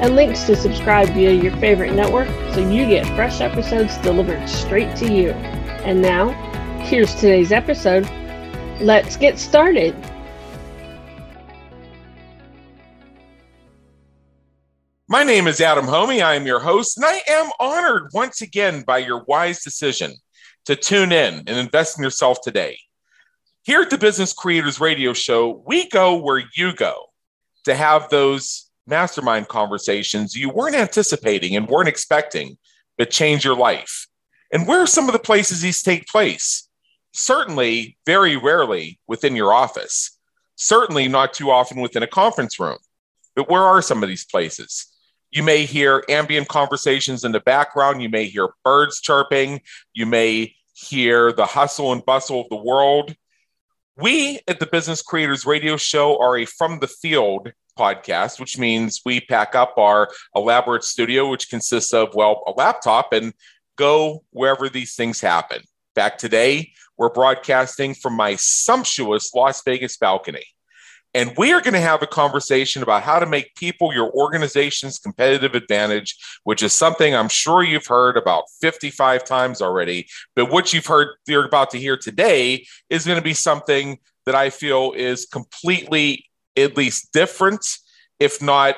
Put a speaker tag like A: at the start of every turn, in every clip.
A: and links to subscribe via your favorite network so you get fresh episodes delivered straight to you. And now, here's today's episode. Let's get started.
B: My name is Adam Hommey. I am your host, and I am honored once again by your wise decision to tune in and invest in yourself today. Here at the Business Creators Radio Show, we go where you go to have those mastermind conversations you weren't anticipating and weren't expecting that change your life? And where are some of the places these take place? Certainly, very rarely within your office. Certainly, not too often within a conference room. But where are some of these places? You may hear ambient conversations in the background. You may hear birds chirping. You may hear the hustle and bustle of the world. We at the Business Creators Radio Show are a from the field podcast, which means we pack up our elaborate studio, which consists of, well, a laptop and go wherever these things happen. Back today, we're broadcasting from my sumptuous Las Vegas balcony. And we are going to have a conversation about how to make people your organization's competitive advantage, which is something I'm sure you've heard about 55 times already. But what you've heard, you're about to hear today, is going to be something that I feel is completely at least different, if not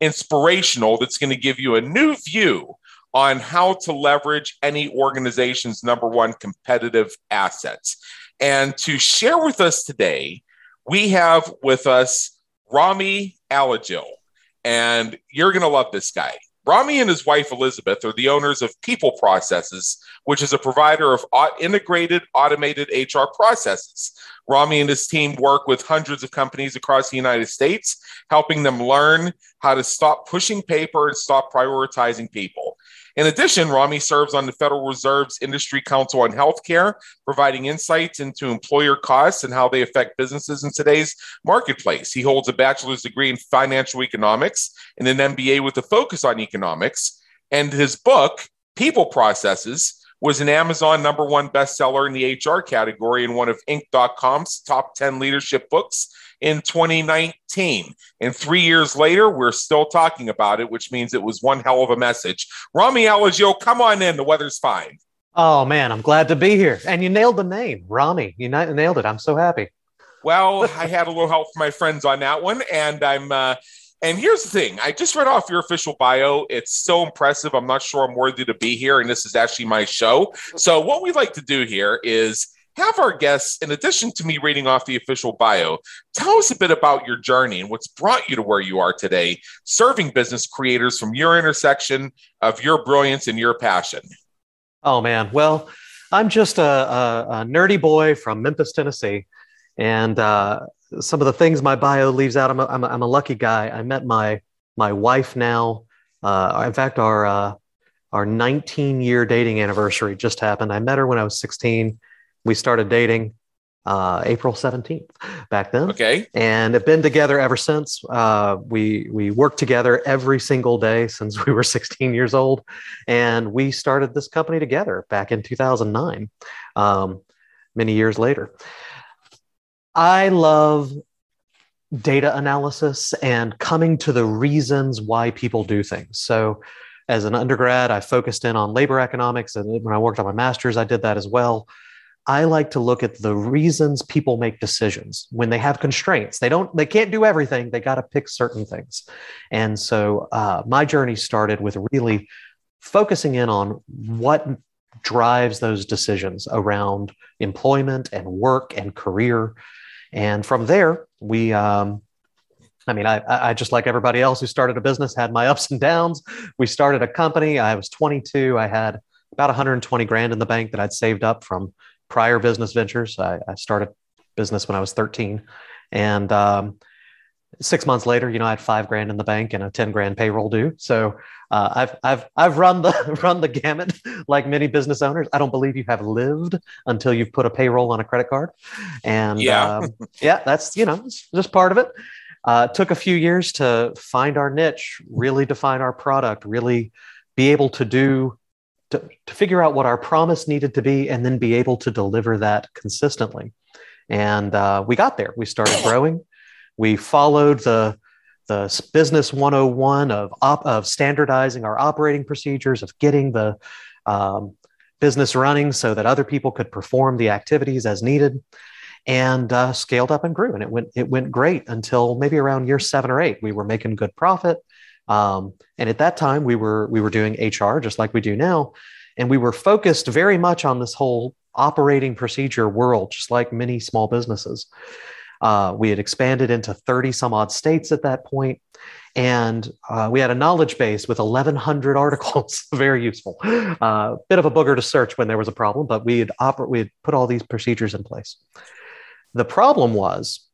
B: inspirational, that's going to give you a new view on how to leverage any organization's number one competitive assets. And to share with us today, we have with us Rami Alagil. And you're going to love this guy. Rami and his wife Elizabeth are the owners of People Processes, which is a provider of integrated automated HR processes. Rami and his team work with hundreds of companies across the United States, helping them learn how to stop pushing paper and stop prioritizing people. In addition, Rami serves on the Federal Reserve's Industry Council on Healthcare, providing insights into employer costs and how they affect businesses in today's marketplace. He holds a bachelor's degree in financial economics and an MBA with a focus on economics. And his book, People Processes, was an Amazon number one bestseller in the HR category and one of Inc.com's top 10 leadership books in 2019. And three years later, we're still talking about it, which means it was one hell of a message. Rami Alagil, come on in. The weather's fine.
C: Oh, man, I'm glad to be here. And you nailed the name, Rami. You nailed it. I'm so happy.
B: Well, I had a little help from my friends on that one. And I'm, uh, and here's the thing I just read off your official bio. It's so impressive. I'm not sure I'm worthy to be here. And this is actually my show. So, what we like to do here is have our guests, in addition to me reading off the official bio, tell us a bit about your journey and what's brought you to where you are today, serving business creators from your intersection of your brilliance and your passion.
C: Oh, man. Well, I'm just a, a, a nerdy boy from Memphis, Tennessee. And uh, some of the things my bio leaves out, I'm a, I'm a, I'm a lucky guy. I met my, my wife now. Uh, in fact, our, uh, our 19 year dating anniversary just happened. I met her when I was 16 we started dating uh, April 17th back then.
B: Okay.
C: And have been together ever since. Uh, we, we worked together every single day since we were 16 years old. And we started this company together back in 2009, um, many years later. I love data analysis and coming to the reasons why people do things. So, as an undergrad, I focused in on labor economics. And when I worked on my master's, I did that as well. I like to look at the reasons people make decisions when they have constraints. They don't, they can't do everything. They got to pick certain things. And so uh, my journey started with really focusing in on what drives those decisions around employment and work and career. And from there, we, um, I mean, I, I just like everybody else who started a business had my ups and downs. We started a company. I was 22. I had about 120 grand in the bank that I'd saved up from prior business ventures. I, I started business when I was 13, and um, six months later, you know, I had five grand in the bank and a 10 grand payroll due. So uh, I've, I've, I've run the, run the gamut like many business owners. I don't believe you have lived until you've put a payroll on a credit card. And
B: yeah,
C: um, yeah, that's, you know, just part of it. Uh, it took a few years to find our niche, really define our product, really be able to do, to, to figure out what our promise needed to be, and then be able to deliver that consistently. And uh, we got there. We started growing. We followed the the business 101 of, op, of standardizing our operating procedures, of getting the um, business running so that other people could perform the activities as needed, and uh, scaled up and grew. And it went it went great until maybe around year seven or eight. We were making good profit, um, and at that time we were we were doing HR just like we do now, and we were focused very much on this whole operating procedure world, just like many small businesses. Uh, we had expanded into 30 some odd states at that point, and uh, we had a knowledge base with 1,100 articles. Very useful. Uh, bit of a booger to search when there was a problem, but we had, oper- we had put all these procedures in place. The problem was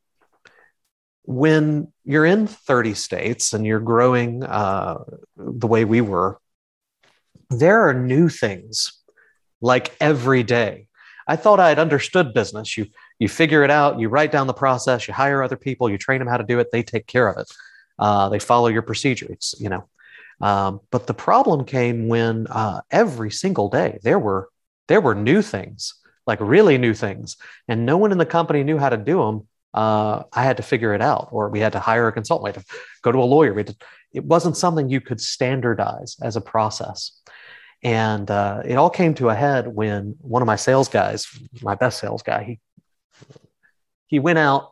C: when you're in 30 states and you're growing uh, the way we were, there are new things like every day. I thought I had understood business. You you figure it out, you write down the process, you hire other people, you train them how to do it, they take care of it. Uh, they follow your procedure. It's you know, um, but the problem came when uh, every single day there were there were new things, like really new things, and no one in the company knew how to do them. Uh, I had to figure it out, or we had to hire a consultant. We had to go to a lawyer. To, it wasn't something you could standardize as a process. And uh, it all came to a head when one of my sales guys, my best sales guy, he he went out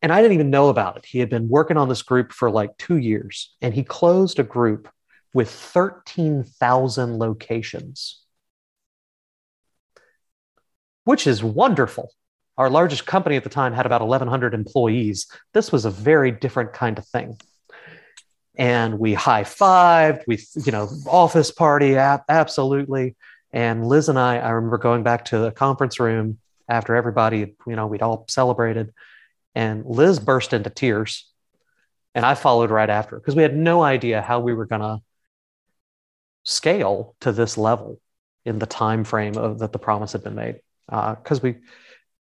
C: and I didn't even know about it. He had been working on this group for like two years, and he closed a group with 13,000 locations, which is wonderful. Our largest company at the time had about 1,100 employees. This was a very different kind of thing and we high fived. We, you know, office party, absolutely. And Liz and I, I remember going back to the conference room after everybody, you know, we'd all celebrated, and Liz burst into tears, and I followed right after because we had no idea how we were going to scale to this level in the time frame of that the promise had been made because uh, we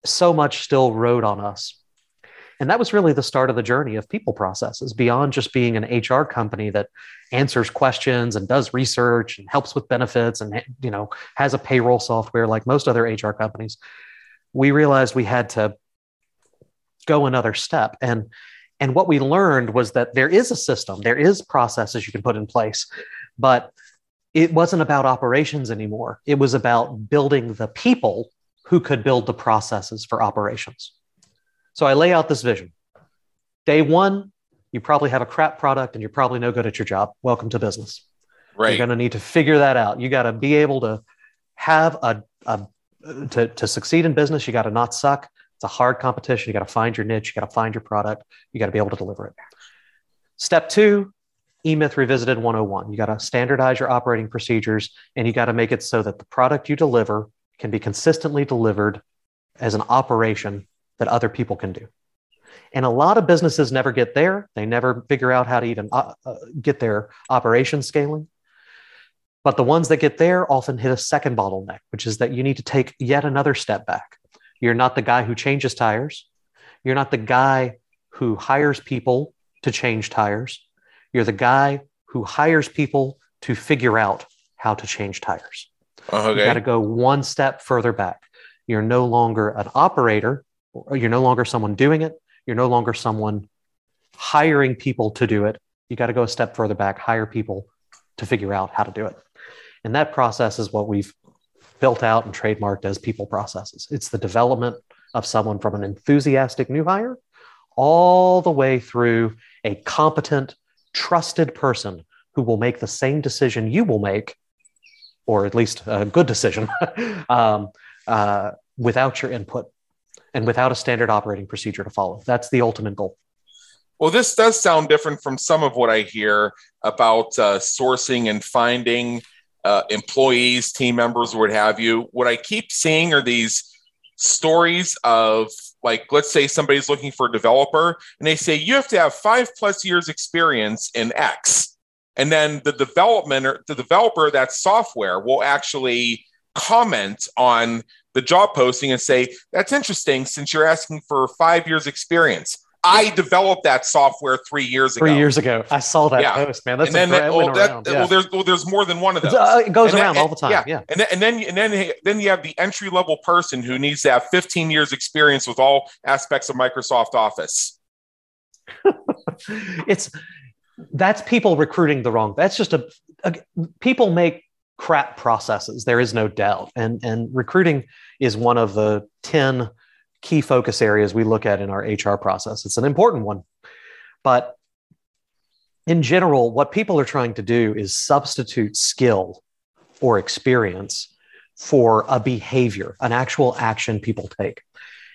C: so much still rode on us and that was really the start of the journey of people processes beyond just being an HR company that answers questions and does research and helps with benefits and you know has a payroll software like most other HR companies. We realized we had to go another step and and what we learned was that there is a system, there is processes you can put in place, but it wasn't about operations anymore. It was about building the people who could build the processes for operations. So I lay out this vision. Day one, you probably have a crap product and you're probably no good at your job. Welcome to business. Right. You're going to need to figure that out. You got to be able to have a, a to, to succeed in business, you got to not suck. It's a hard competition. You got to find your niche. You got to find your product. You got to be able to deliver it. Step two, eMyth Revisited 101. You got to standardize your operating procedures and you got to make it so that the product you deliver can be consistently delivered as an operation that other people can do. And a lot of businesses never get there. They never figure out how to even uh, uh, get their operation scaling. But the ones that get there often hit a second bottleneck, which is that you need to take yet another step back. You're not the guy who changes tires. You're not the guy who hires people to change tires. You're the guy who hires people to figure out how to change tires. Okay. You got to go one step further back. You're no longer an operator you're no longer someone doing it. You're no longer someone hiring people to do it. You got to go a step further back, hire people to figure out how to do it. And that process is what we've built out and trademarked as people processes. It's the development of someone from an enthusiastic new hire all the way through a competent, trusted person who will make the same decision you will make, or at least a good decision, um, uh, without your input and without a standard operating procedure to follow. That's the ultimate goal.
B: Well, this does sound different from some of what I hear about uh, sourcing and finding uh, employees, team members, what have you. What I keep seeing are these stories of like let's say somebody's looking for a developer and they say you have to have five plus years experience in X. And then the development or the developer that software will actually comment on the job posting and say, that's interesting since you're asking for five years experience. I developed that software three years
C: ago.
B: Three
C: years ago, I saw that yeah. post, man. That's and then that,
B: well, that, yeah. well, there's well, there's more than one of those.
C: Uh, it goes and around then, all the time.
B: Yeah,
C: yeah.
B: And then and then and then then you have the entry level person who needs to have 15 years experience with all aspects of Microsoft Office.
C: it's that's people recruiting the wrong. That's just a, a people make crap processes. There is no doubt, and and recruiting is one of the 10 key focus areas we look at in our HR process. It's an important one. But in general, what people are trying to do is substitute skill or experience for a behavior, an actual action people take.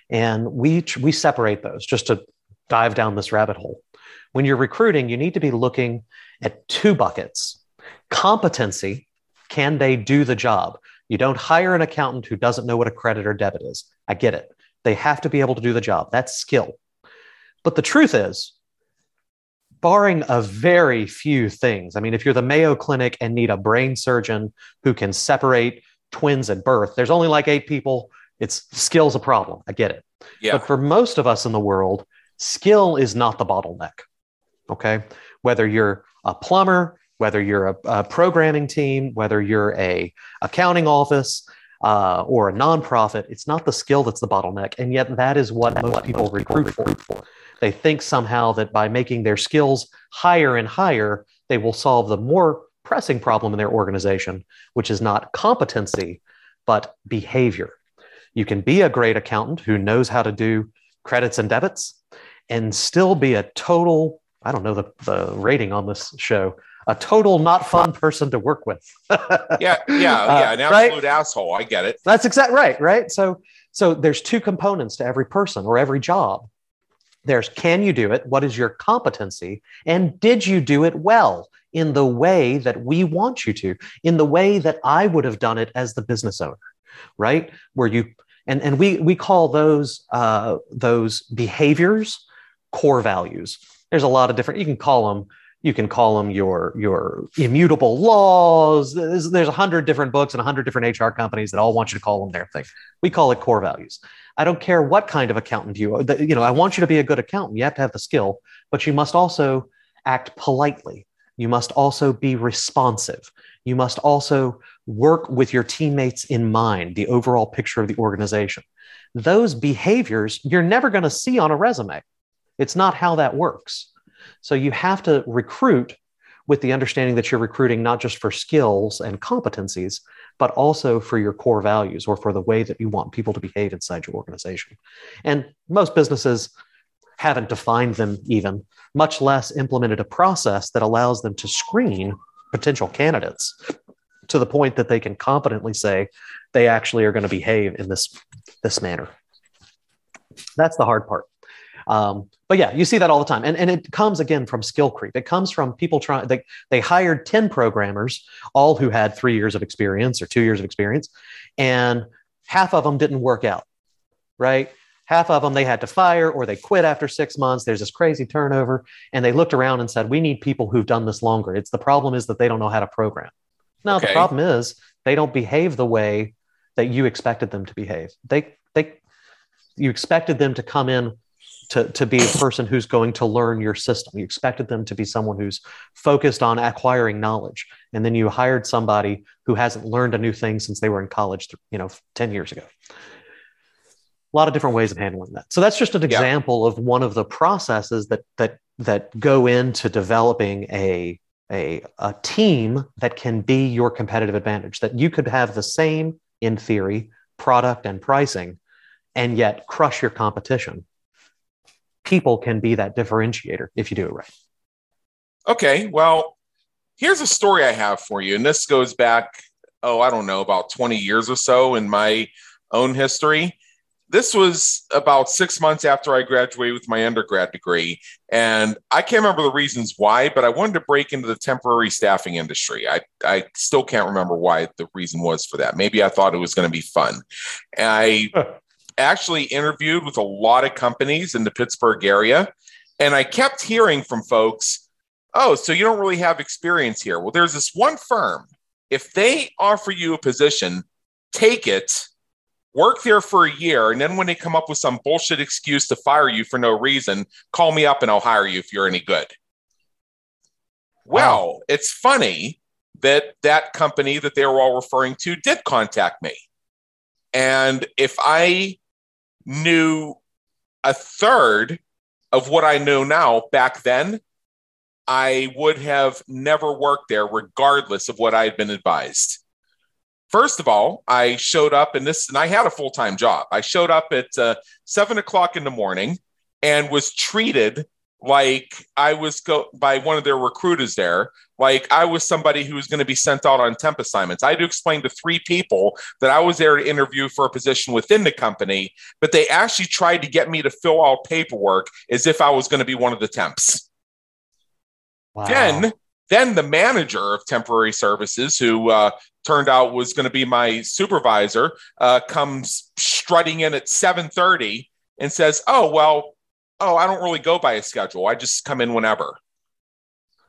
C: And we, we separate those just to dive down this rabbit hole. When you're recruiting, you need to be looking at two buckets competency can they do the job? You don't hire an accountant who doesn't know what a credit or debit is. I get it. They have to be able to do the job. That's skill. But the truth is, barring a very few things, I mean, if you're the Mayo Clinic and need a brain surgeon who can separate twins at birth, there's only like eight people. It's skill's a problem. I get it. Yeah. But for most of us in the world, skill is not the bottleneck. Okay. Whether you're a plumber, whether you're a, a programming team, whether you're a accounting office, uh, or a nonprofit, it's not the skill that's the bottleneck. And yet, that is what most what people most recruit, recruit for. for. They think somehow that by making their skills higher and higher, they will solve the more pressing problem in their organization, which is not competency, but behavior. You can be a great accountant who knows how to do credits and debits and still be a total, I don't know the, the rating on this show, a total not fun person to work with.
B: yeah, yeah, yeah, an uh, absolute right? asshole. I get it.
C: That's exactly right, right? So so there's two components to every person or every job. There's can you do it? What is your competency? And did you do it well in the way that we want you to, in the way that I would have done it as the business owner, right? Where you and and we we call those uh, those behaviors core values. There's a lot of different. You can call them you can call them your your immutable laws. There's, there's a hundred different books and a hundred different hr companies that all want you to call them their thing. We call it core values. I don't care what kind of accountant you are you know i want you to be a good accountant. You have to have the skill but you must also act politely. You must also be responsive. You must also work with your teammates in mind the overall picture of the organization. Those behaviors you're never going to see on a resume. It's not how that works so you have to recruit with the understanding that you're recruiting not just for skills and competencies, but also for your core values or for the way that you want people to behave inside your organization. And most businesses haven't defined them even, much less implemented a process that allows them to screen potential candidates to the point that they can competently say they actually are going to behave in this, this manner. That's the hard part. Um, but yeah, you see that all the time. And, and it comes again from skill creep. It comes from people trying, they, they hired 10 programmers, all who had three years of experience or two years of experience, and half of them didn't work out, right? Half of them they had to fire or they quit after six months. There's this crazy turnover. And they looked around and said, We need people who've done this longer. It's the problem is that they don't know how to program. No, okay. the problem is they don't behave the way that you expected them to behave. They, they, you expected them to come in to, to be a person who's going to learn your system. You expected them to be someone who's focused on acquiring knowledge. And then you hired somebody who hasn't learned a new thing since they were in college, you know, 10 years ago. A lot of different ways of handling that. So that's just an example yeah. of one of the processes that that that go into developing a, a, a team that can be your competitive advantage, that you could have the same, in theory, product and pricing, and yet crush your competition people can be that differentiator if you do it right.
B: Okay, well, here's a story I have for you, and this goes back, oh, I don't know, about 20 years or so in my own history. This was about six months after I graduated with my undergrad degree. And I can't remember the reasons why, but I wanted to break into the temporary staffing industry. I, I still can't remember why the reason was for that. Maybe I thought it was going to be fun. And I actually interviewed with a lot of companies in the Pittsburgh area. And I kept hearing from folks, oh, so you don't really have experience here. Well, there's this one firm. If they offer you a position, take it, work there for a year, and then when they come up with some bullshit excuse to fire you for no reason, call me up and I'll hire you if you're any good. Well, wow. it's funny that that company that they were all referring to did contact me. And if I knew a third of what I know now back then, I would have never worked there, regardless of what I had been advised. First of all, I showed up and this, and I had a full time job. I showed up at uh, seven o'clock in the morning and was treated like I was go by one of their recruiters there, like I was somebody who was going to be sent out on temp assignments. I had to explain to three people that I was there to interview for a position within the company, but they actually tried to get me to fill out paperwork as if I was going to be one of the temps. Wow. Then, then the manager of temporary services, who uh, turned out was going to be my supervisor, uh, comes strutting in at seven thirty and says, "Oh well." oh, I don't really go by a schedule. I just come in whenever.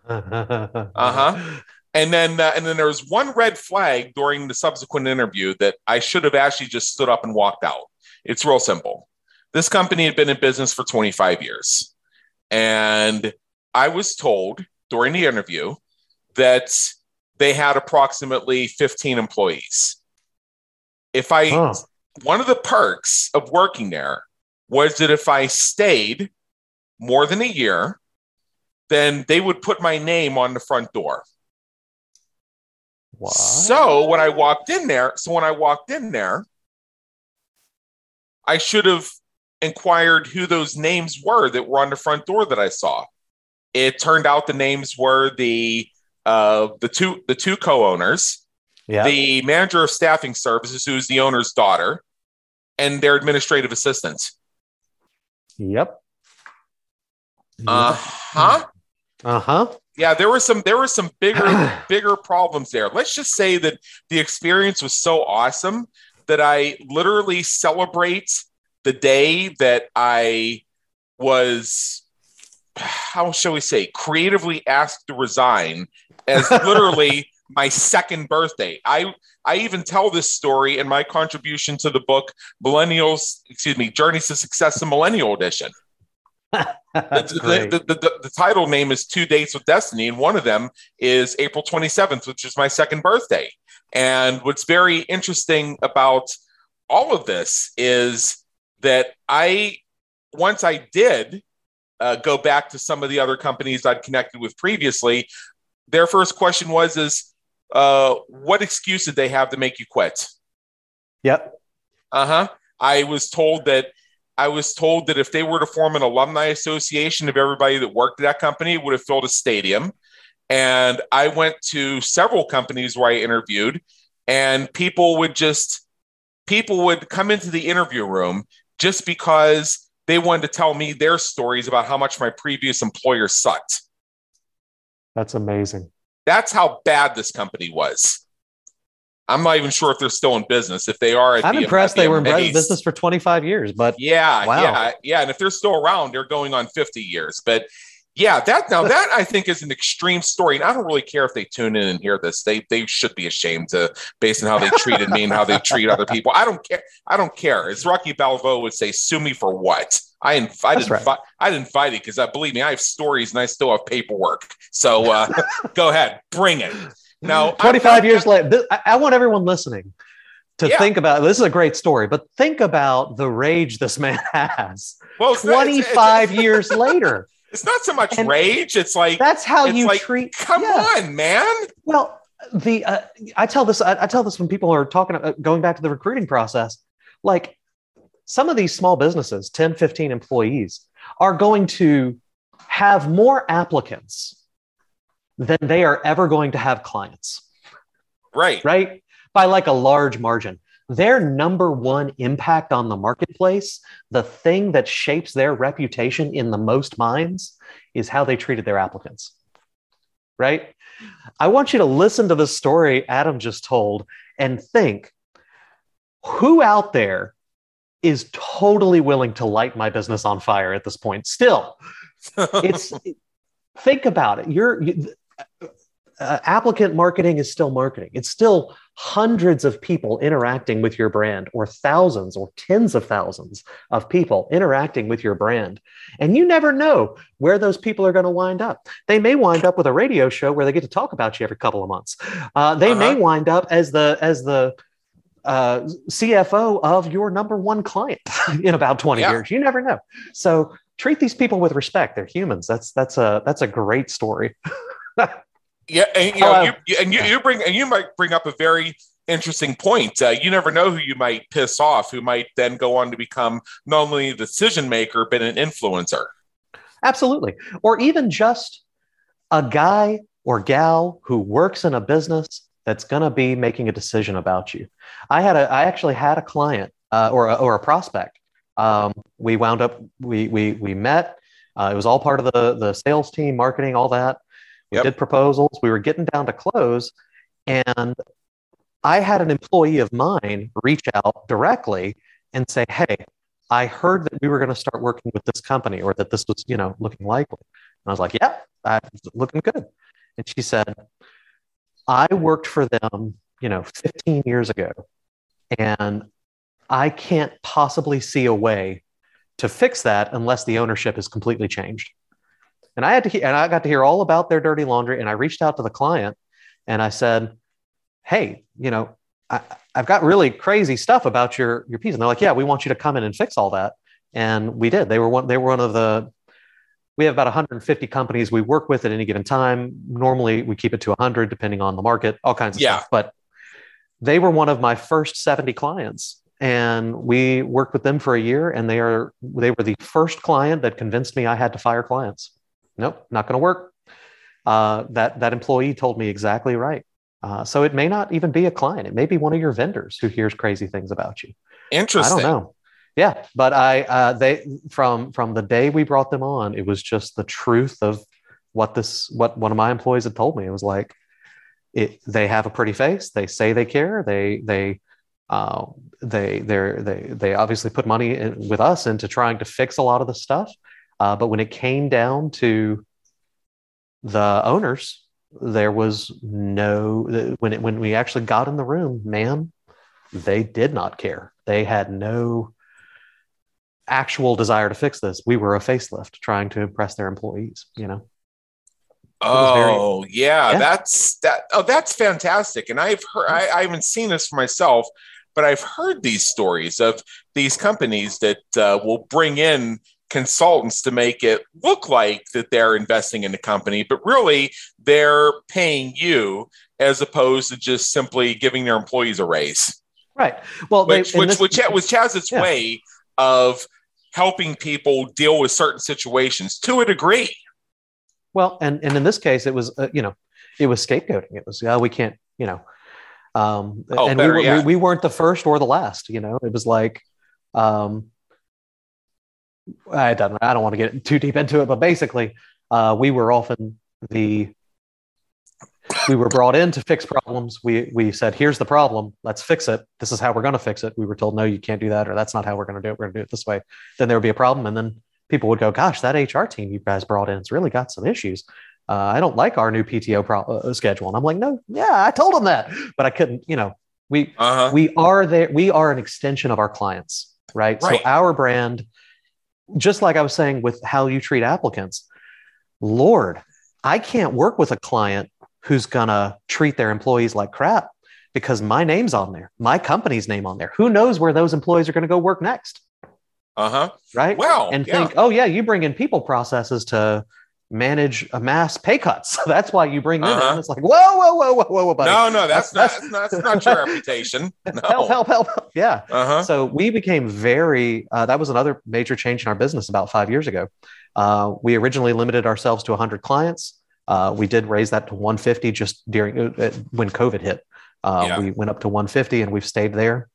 B: Uh huh. And then, uh, and then there was one red flag during the subsequent interview that I should have actually just stood up and walked out. It's real simple. This company had been in business for 25 years, and I was told during the interview that they had approximately 15 employees. If I, huh. one of the perks of working there was that if I stayed more than a year, then they would put my name on the front door. What? So when I walked in there, so when I walked in there, I should have inquired who those names were that were on the front door that I saw. It turned out the names were the uh, the two the two co-owners, yeah. the manager of staffing services, who's the owner's daughter, and their administrative assistant.
C: Yep.
B: Uh huh.
C: Uh huh.
B: Yeah, there were some there were some bigger bigger problems there. Let's just say that the experience was so awesome that I literally celebrate the day that I was how shall we say creatively asked to resign as literally my second birthday. I I even tell this story in my contribution to the book Millennials, excuse me, Journeys to Success, the Millennial Edition. the, the, the, the, title name is Two Dates with Destiny, and one of them is April 27th, which is my second birthday. And what's very interesting about all of this is that I, once I did uh, go back to some of the other companies I'd connected with previously, their first question was, is uh, what excuse did they have to make you quit?
C: Yep.
B: Uh huh. I was told that I was told that if they were to form an alumni association of everybody that worked at that company, it would have filled a stadium. And I went to several companies where I interviewed, and people would just people would come into the interview room just because they wanted to tell me their stories about how much my previous employer sucked.
C: That's amazing.
B: That's how bad this company was. I'm not even sure if they're still in business. If they are,
C: I'm the, impressed they were in business for 25 years. But
B: yeah, wow. yeah, yeah. And if they're still around, they're going on 50 years. But yeah, that now that I think is an extreme story, and I don't really care if they tune in and hear this. They they should be ashamed to based on how they treated me and how they treat other people. I don't care. I don't care. As Rocky Balboa would say, "Sue me for what." I invited. Right. I didn't fight it because I believe me, I have stories and I still have paperwork. So uh, go ahead, bring it. Now,
C: 25 years later, I want everyone listening to yeah. think about this is a great story, but think about the rage this man has. Well, 25 not, it's, it's, years later.
B: It's not so much and rage. It's like
C: that's how you
B: like,
C: treat.
B: Come yeah. on, man.
C: Well, the uh, I tell this I, I, tell this when people are talking uh, going back to the recruiting process. Like some of these small businesses, 10, 15 employees, are going to have more applicants than they are ever going to have clients.
B: Right.
C: Right. By like a large margin. Their number one impact on the marketplace, the thing that shapes their reputation in the most minds, is how they treated their applicants. Right. I want you to listen to the story Adam just told and think who out there is totally willing to light my business on fire at this point. Still, it's think about it. You're you, uh, applicant marketing is still marketing. It's still hundreds of people interacting with your brand, or thousands or tens of thousands of people interacting with your brand. And you never know where those people are going to wind up. They may wind up with a radio show where they get to talk about you every couple of months. Uh, they uh-huh. may wind up as the as the uh, CFO of your number one client in about 20 yeah. years. You never know. So treat these people with respect. They're humans. That's that's a that's a great story.
B: yeah, and you know, you, and you, you bring and you might bring up a very interesting point. Uh, you never know who you might piss off, who might then go on to become not only a decision maker but an influencer.
C: Absolutely, or even just a guy or gal who works in a business that's going to be making a decision about you. I had a, I actually had a client uh, or a, or a prospect. Um, we wound up, we we we met. Uh, it was all part of the the sales team, marketing, all that. We yep. did proposals. We were getting down to close, and I had an employee of mine reach out directly and say, "Hey, I heard that we were going to start working with this company, or that this was, you know, looking likely." And I was like, "Yeah, that's looking good." And she said, I worked for them, you know, 15 years ago, and I can't possibly see a way to fix that unless the ownership is completely changed. And I had to, and I got to hear all about their dirty laundry. And I reached out to the client and I said, "Hey, you know, I, have got really crazy stuff about your your piece." And they're like, "Yeah, we want you to come in and fix all that." And we did. They were one. They were one of the we have about 150 companies we work with at any given time. Normally, we keep it to 100, depending on the market, all kinds of yeah. stuff. But they were one of my first 70 clients, and we worked with them for a year. And they are they were the first client that convinced me I had to fire clients. Nope, not going to work. Uh, that that employee told me exactly right. Uh, so it may not even be a client; it may be one of your vendors who hears crazy things about you.
B: Interesting.
C: I don't know yeah but i uh, they from from the day we brought them on it was just the truth of what this what one of my employees had told me it was like it they have a pretty face they say they care they they uh, they they they they obviously put money in, with us into trying to fix a lot of the stuff uh, but when it came down to the owners there was no when it, when we actually got in the room man they did not care they had no actual desire to fix this. We were a facelift trying to impress their employees, you know.
B: Oh very, yeah, yeah, that's that. Oh, that's fantastic. And I've heard, I, I, haven't seen this for myself, but I've heard these stories of these companies that uh, will bring in consultants to make it look like that they're investing in the company, but really they're paying you as opposed to just simply giving their employees a raise.
C: Right. Well,
B: which they, which, this, which, which has its yeah. way of helping people deal with certain situations to a degree.
C: Well, and and in this case, it was uh, you know, it was scapegoating. It was uh, we can't you know, um, oh, and better, we, yeah. we, we weren't the first or the last. You know, it was like, um, I don't I don't want to get too deep into it, but basically, uh, we were often the we were brought in to fix problems. We we said, "Here's the problem. Let's fix it. This is how we're going to fix it." We were told, "No, you can't do that," or "That's not how we're going to do it. We're going to do it this way." Then there would be a problem, and then people would go, "Gosh, that HR team you guys brought in has really got some issues. Uh, I don't like our new PTO pro- uh, schedule." And I'm like, "No, yeah, I told them that, but I couldn't. You know, we uh-huh. we are there. We are an extension of our clients, right? right? So our brand, just like I was saying with how you treat applicants, Lord." I can't work with a client who's gonna treat their employees like crap because my name's on there, my company's name on there. Who knows where those employees are going to go work next?
B: Uh huh.
C: Right.
B: Well,
C: and yeah. think, oh yeah, you bring in people processes to manage a mass pay cuts. So that's why you bring uh-huh. in. It's like, whoa, whoa, whoa, whoa, whoa, buddy.
B: No, no, that's, that's not that's, not your reputation. No.
C: Help, help, help. Yeah. Uh-huh. So we became very. Uh, that was another major change in our business about five years ago. Uh, we originally limited ourselves to 100 clients. Uh, we did raise that to 150 just during uh, uh, when COVID hit. Uh, yeah. We went up to 150 and we've stayed there.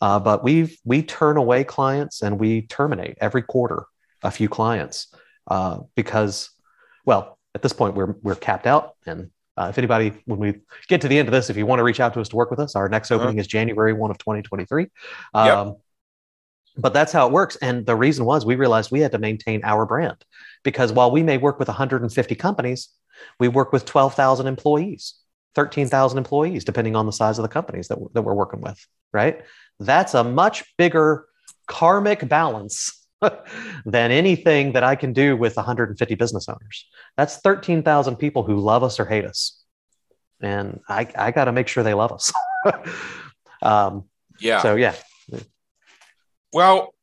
C: Uh, but we've we turn away clients and we terminate every quarter a few clients uh, because, well, at this point we're we're capped out. And if anybody, when we get to the end of this, if you want to reach out to us to work with us, our next uh-huh. opening uh-huh. is January one of 2023. Um, yep but that's how it works. And the reason was we realized we had to maintain our brand because while we may work with 150 companies, we work with 12,000 employees, 13,000 employees, depending on the size of the companies that, that we're working with, right? That's a much bigger karmic balance than anything that I can do with 150 business owners. That's 13,000 people who love us or hate us. And I, I got to make sure they love us. um,
B: Yeah.
C: So, yeah.
B: Well,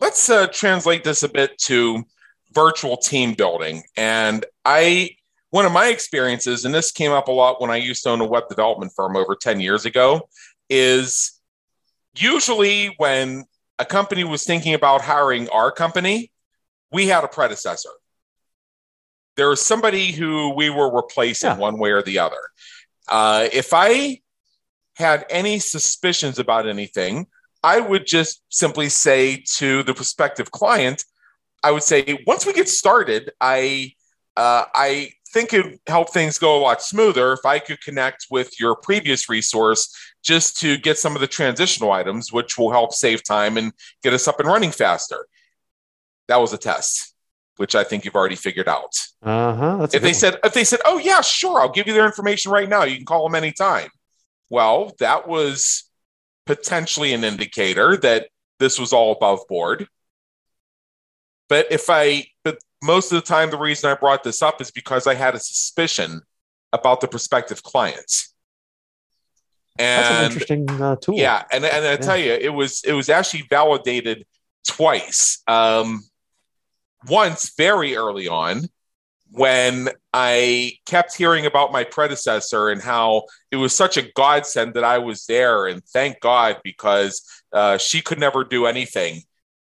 B: let's uh, translate this a bit to virtual team building. And I, one of my experiences, and this came up a lot when I used to own a web development firm over 10 years ago, is usually when a company was thinking about hiring our company, we had a predecessor. There was somebody who we were replacing
C: Yeah.
B: one way or the other. Uh, if I had any suspicions about anything, I would just simply say to the prospective client, I would say, once we get started, I uh, I think it would help things go a lot smoother if I could connect with your previous resource just to get some of the transitional items, which will help save time and get us up and running faster. That was a test, which I think you've already figured out.
C: Uh huh.
B: If they
C: one.
B: said, if they said, oh yeah, sure, I'll give you their information right now. You can call them anytime. Well, that was potentially an indicator that this was all above board. But if I, but most of the time, the reason I brought this up is because I had a suspicion about the prospective clients.
C: That's an interesting uh, tool.
B: yeah, and and I tell you, it was it was actually validated twice. Um, once very early on, when I kept hearing about my predecessor and how it was such a godsend that I was there, and thank God because uh, she could never do anything.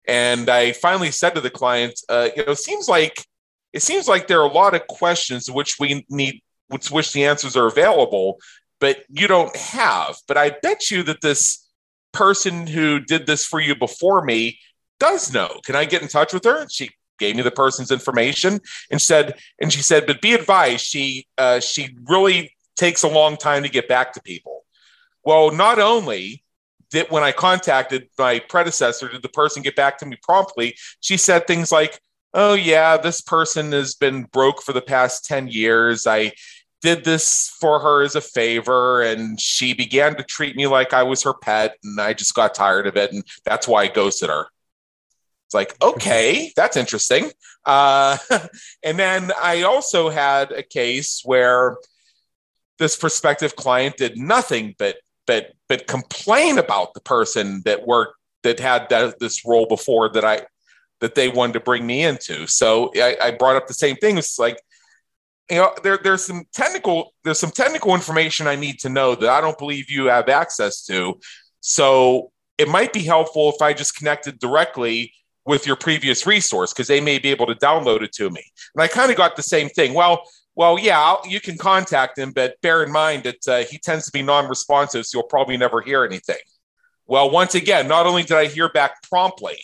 B: And I finally said to the client, uh, you know, it seems like it seems like there are a lot of questions which we need, which which the answers are available, but you don't have. But I bet you that this person who did this for you before me does know. Can I get in touch with her? She gave me the person's information and said, and she said, but be advised, she uh, she really takes a long time to get back to people. Well, not only did when I contacted my predecessor, did the person get back to me promptly? She said things like, "Oh yeah, this person has been broke for the past ten years. I." Did this for her as a favor, and she began to treat me like I was her pet, and I just got tired of it, and that's why I ghosted her. It's like, okay, that's interesting. Uh, and then I also had a case where this prospective client did nothing but but but complain about the person that worked that had that, this role before that I that they wanted to bring me into. So I, I brought up the same thing. It's like you know there there's some technical there's some technical information I need to know that I don't believe you have access to. So it might be helpful if I just connected directly with your previous resource because they may be able to download it to me. And I kind of got the same thing. Well, well, yeah, I'll, you can contact him, but bear in mind that uh, he tends to be non-responsive, so you'll probably never hear anything. Well, once again, not only did I hear back promptly,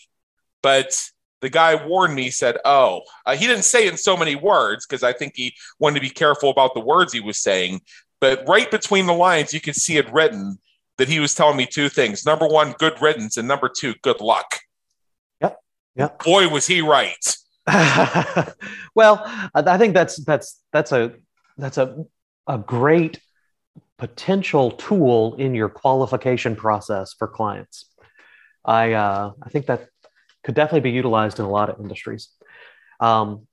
B: but the guy warned me, said, "Oh, uh, he didn't say it in so many words because I think he wanted to be careful about the words he was saying." But right between the lines, you could see it written that he was telling me two things: number one, good riddance, and number two, good luck.
C: Yep. Yep.
B: Boy, was he right.
C: well, I I think that's that's that's a that's a a great potential tool in your qualification process for clients. I uh, I think that could definitely be utilized in a lot of industries. Um,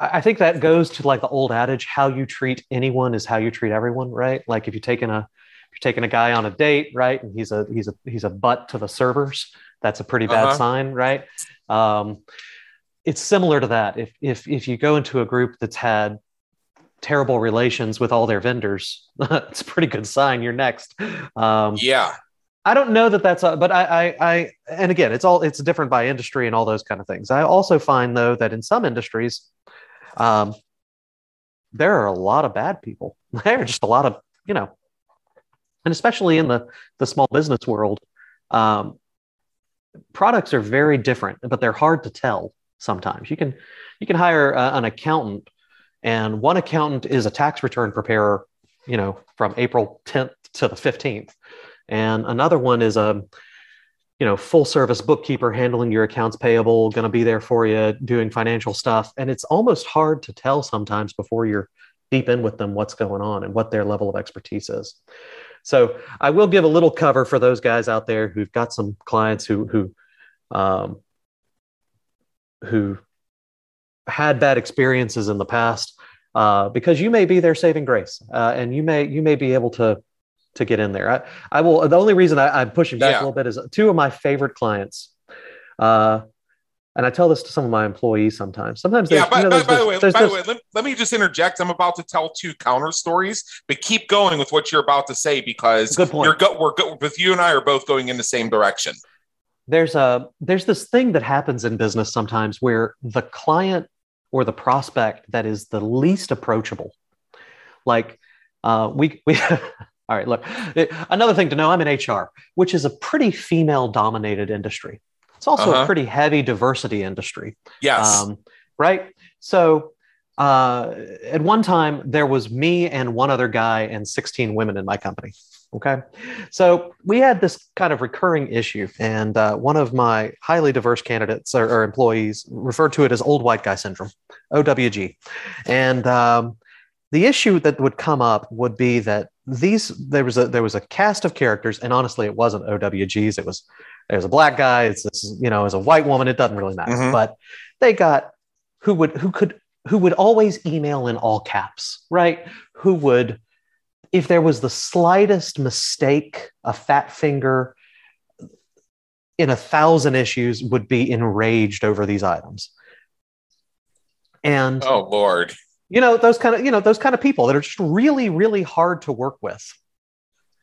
C: I think that goes to like the old adage: how you treat anyone is how you treat everyone, right? Like if you're taking a if you're taking a guy on a date, right, and he's a he's a he's a butt to the servers, that's a pretty bad
B: Uh-huh.
C: sign, right? Um, it's similar to that. If if if you go into a group that's had terrible relations with all their vendors, it's a pretty good sign. You're next. Um,
B: Yeah.
C: I don't know that that's, a, but I, I, I, and again, it's all it's different by industry and all those kind of things. I also find though that in some industries, um, there are a lot of bad people. There are just a lot of you know, and especially in the the small business world, um, products are very different, but they're hard to tell sometimes. You can you can hire an accountant, and one accountant is a tax return preparer, you know, from April 10th to the 15th, and another one is a you know full service bookkeeper handling your accounts payable going to be there for you doing financial stuff. And it's almost hard to tell sometimes before you're deep in with them what's going on and what their level of expertise is. So i will give a little cover for those guys out there who've got some clients who who um, who had bad experiences in the past uh, because you may be their saving grace uh, and you may you may be able to to get in there. I, I will. The only reason I, am pushing back yeah. a little bit is two of my favorite clients. Uh, and I tell this to some of my employees sometimes. Sometimes,
B: yeah. By, you know, by, by the way, by the way, let, let, me just interject. I'm about to tell two counter stories, but keep going with what you're about to say because
C: good point.
B: You're go, we're go, with you and I are both going in the same direction.
C: There's a there's this thing that happens in business sometimes where the client or the prospect that is the least approachable, like uh, we we All right, look, another thing to know I'm in HR, which is a pretty female dominated industry. It's also uh-huh. a pretty heavy diversity industry.
B: Yes. Um,
C: right. So uh, at one time, there was me and one other guy and 16 women in my company. Okay. So we had this kind of recurring issue. And uh, one of my highly diverse candidates or, or, employees referred to it as old white guy syndrome, OWG. And um, the issue that would come up would be that these there was a there was a cast of characters, and honestly, it wasn't OWGs. It was there's a black guy. It's this you know as a white woman. It doesn't really matter. Mm-hmm. But they got who would who could who would always email in all caps, right? Who would if there was the slightest mistake, a fat finger in a thousand issues would be enraged over these items. And
B: oh Lord
C: you know those kind of you know those kind of people that are just really really hard to work with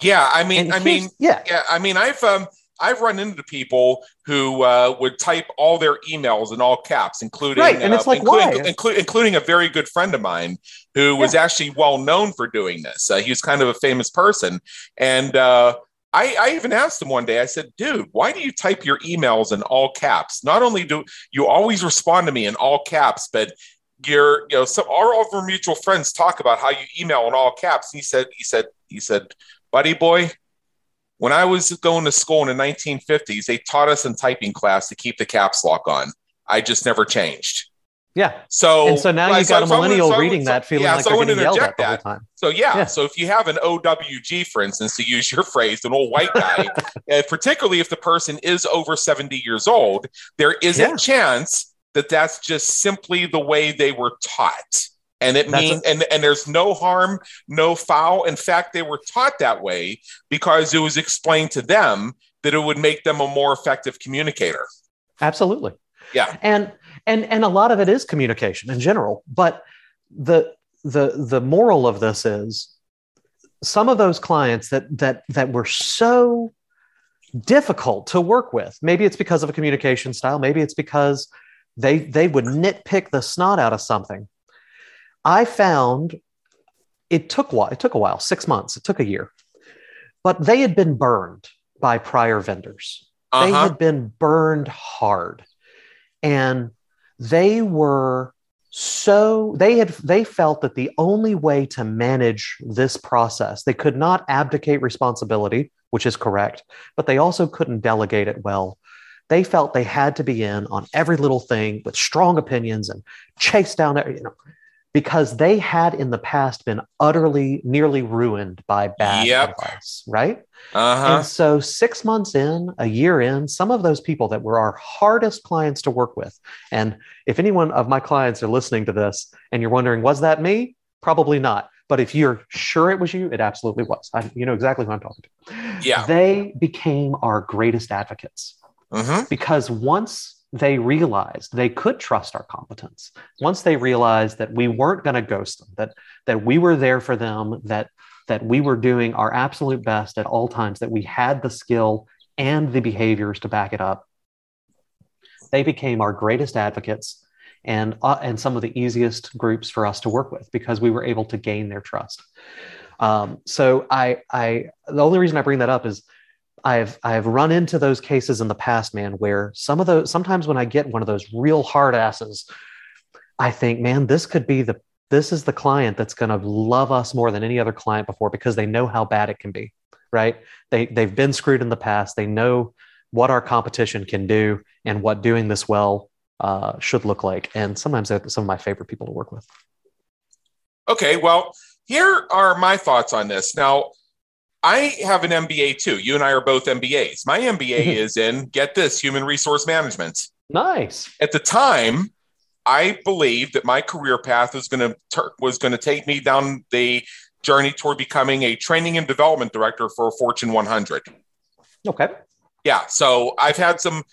B: yeah i mean and i mean
C: yeah
B: yeah i mean i've um I've run into people who uh, would type all their emails in all caps, including
C: right, and it's
B: uh,
C: like including,
B: why? Inclu- including a very good friend of mine who was actually well known for doing this. Uh, he was kind of a famous person, and uh, I, I, even asked him one day. I said, "Dude, why do you type your emails in all caps? Not only do you always respond to me in all caps, but your you know some our over mutual friends talk about how you email in all caps he said he said he said buddy boy when i was going to school in the 1950s they taught us in typing class to keep the caps lock on i just never changed
C: yeah.
B: So
C: and so now you've got so a millennial so reading so, that feeling yeah, like so they're getting yelled at the whole time.
B: So yeah, yeah, So if you have an OWG, for instance, to use your phrase, an old white guy, particularly if the person is over 70 years old, there is yeah. a chance that that's just simply the way they were taught. And it means, and, and there's no harm, no foul. In fact, they were taught that way because it was explained to them that it would make them a more effective communicator.
C: Absolutely.
B: Yeah.
C: And and and a lot of it is communication in general, but the the the moral of this is some of those clients that that that were so difficult to work with. Maybe it's because of a communication style, maybe it's because they they would nitpick the snot out of something. I found it took while it took a while, six months, it took a year, but they had been burned by prior vendors. Uh-huh. They had been burned hard, and they were so they had they felt that the only way to manage this process they could not abdicate responsibility which is correct but they also couldn't delegate it well they felt they had to be in on every little thing with strong opinions and chase down, you know, because they had in the past been utterly, nearly ruined by bad yep. advice, right?
B: Uh-huh.
C: And so, six months in, a year in, some of those people that were our hardest clients to work with, and if anyone of my clients are listening to this and you're wondering, was that me? Probably not. But if you're sure it was you, it absolutely was. I, you know exactly who I'm talking
B: to. Yeah.
C: They became our greatest advocates
B: mm-hmm.
C: because once they realized they could trust our competence once they realized that we weren't going to ghost them that that we were there for them that that we were doing our absolute best at all times that we had the skill and the behaviors to back it up they became our greatest advocates and uh, and some of the easiest groups for us to work with because we were able to gain their trust um, so i i the only reason i bring that up is I've I've run into those cases in the past, man, where some of those sometimes when I get one of those real hard asses, I think, man, this could be the this is the client that's going to love us more than any other client before because they know how bad it can be, right? They they've been screwed in the past. They know what our competition can do and what doing this well uh, should look like. And sometimes they're some of my favorite people to work with.
B: Okay, well, here are my thoughts on this. Now, I have an MBA too. You and I are both MBAs. My MBA is in, get this, human resource management.
C: Nice.
B: At the time, I believed that my career path was going to was going to take me down the journey toward becoming a training and development director for a Fortune 100.
C: Okay.
B: Yeah. So I've had some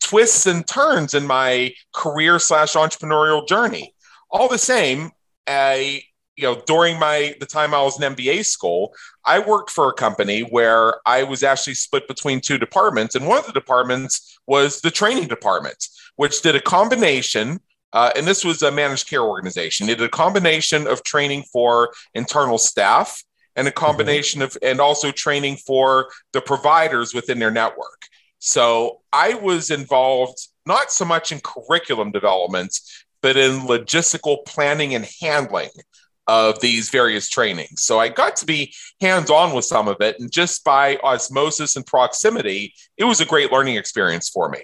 B: twists and turns in my career slash entrepreneurial journey. All the same, I you know during my the time I was in MBA school, I worked for a company where I was actually split between two departments, and one of the departments was the training department, which did a combination. Uh, and this was a managed care organization. It did a combination of training for internal staff and a mm-hmm. combination mm-hmm. of, and also training for the providers within their network. So I was involved not so much in curriculum development, but in logistical planning and handling of these various trainings. So I got to be hands on with some of it. And just by osmosis and proximity, it was a great learning experience for me.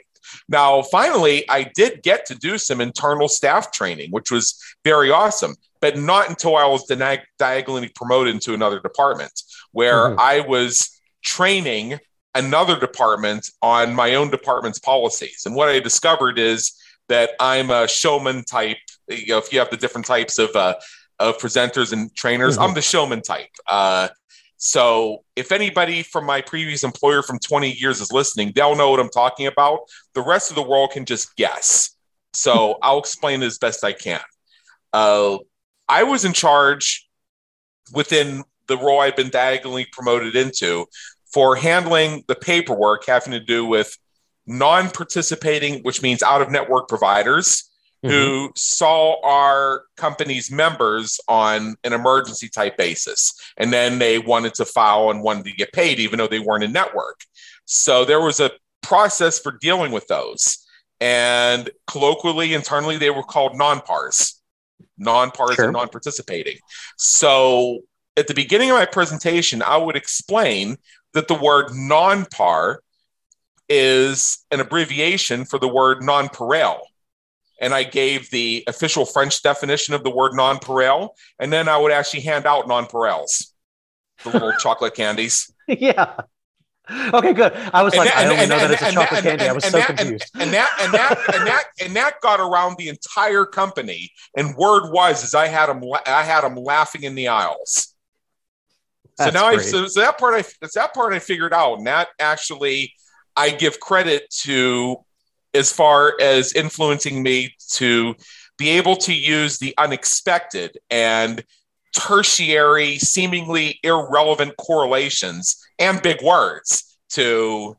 B: Now, finally, I did get to do some internal staff training, which was very awesome, but not until I was di- diagonally promoted into another department where mm-hmm. I was training another department on my own department's policies. And what I discovered is that I'm a showman type. You know, if you have the different types of uh, of presenters and trainers. Mm-hmm. I'm the showman type. Uh, so if anybody from my previous employer from 20 years is listening, they'll know what I'm talking about. The rest of the world can just guess. So I'll explain as best I can. Uh, I was in charge within the role I've been diagonally promoted into for handling the paperwork having to do with non participating, which means out of network providers mm-hmm. who saw our company's members on an emergency type basis. And then they wanted to file and wanted to get paid, even though they weren't a network. So there was a process for dealing with those. And colloquially, internally, they were called non pars, non pars sure. and non participating. So at the beginning of my presentation, I would explain that the word non par is an abbreviation for the word nonpareil and I gave the official French definition of the word nonpareil, and then I would actually hand out nonpareils, the little chocolate candies.
C: Yeah. Okay, good. I was and like, that, I only and, know and, that it's a chocolate candy. I was so
B: that,
C: confused.
B: And, that and that and that and that got around the entire company. And word was is I had them I had them laughing in the aisles. That's so now I so, so that part I it's that part I figured out, and that actually I give credit to as far as influencing me to be able to use the unexpected and tertiary, seemingly irrelevant correlations and big words to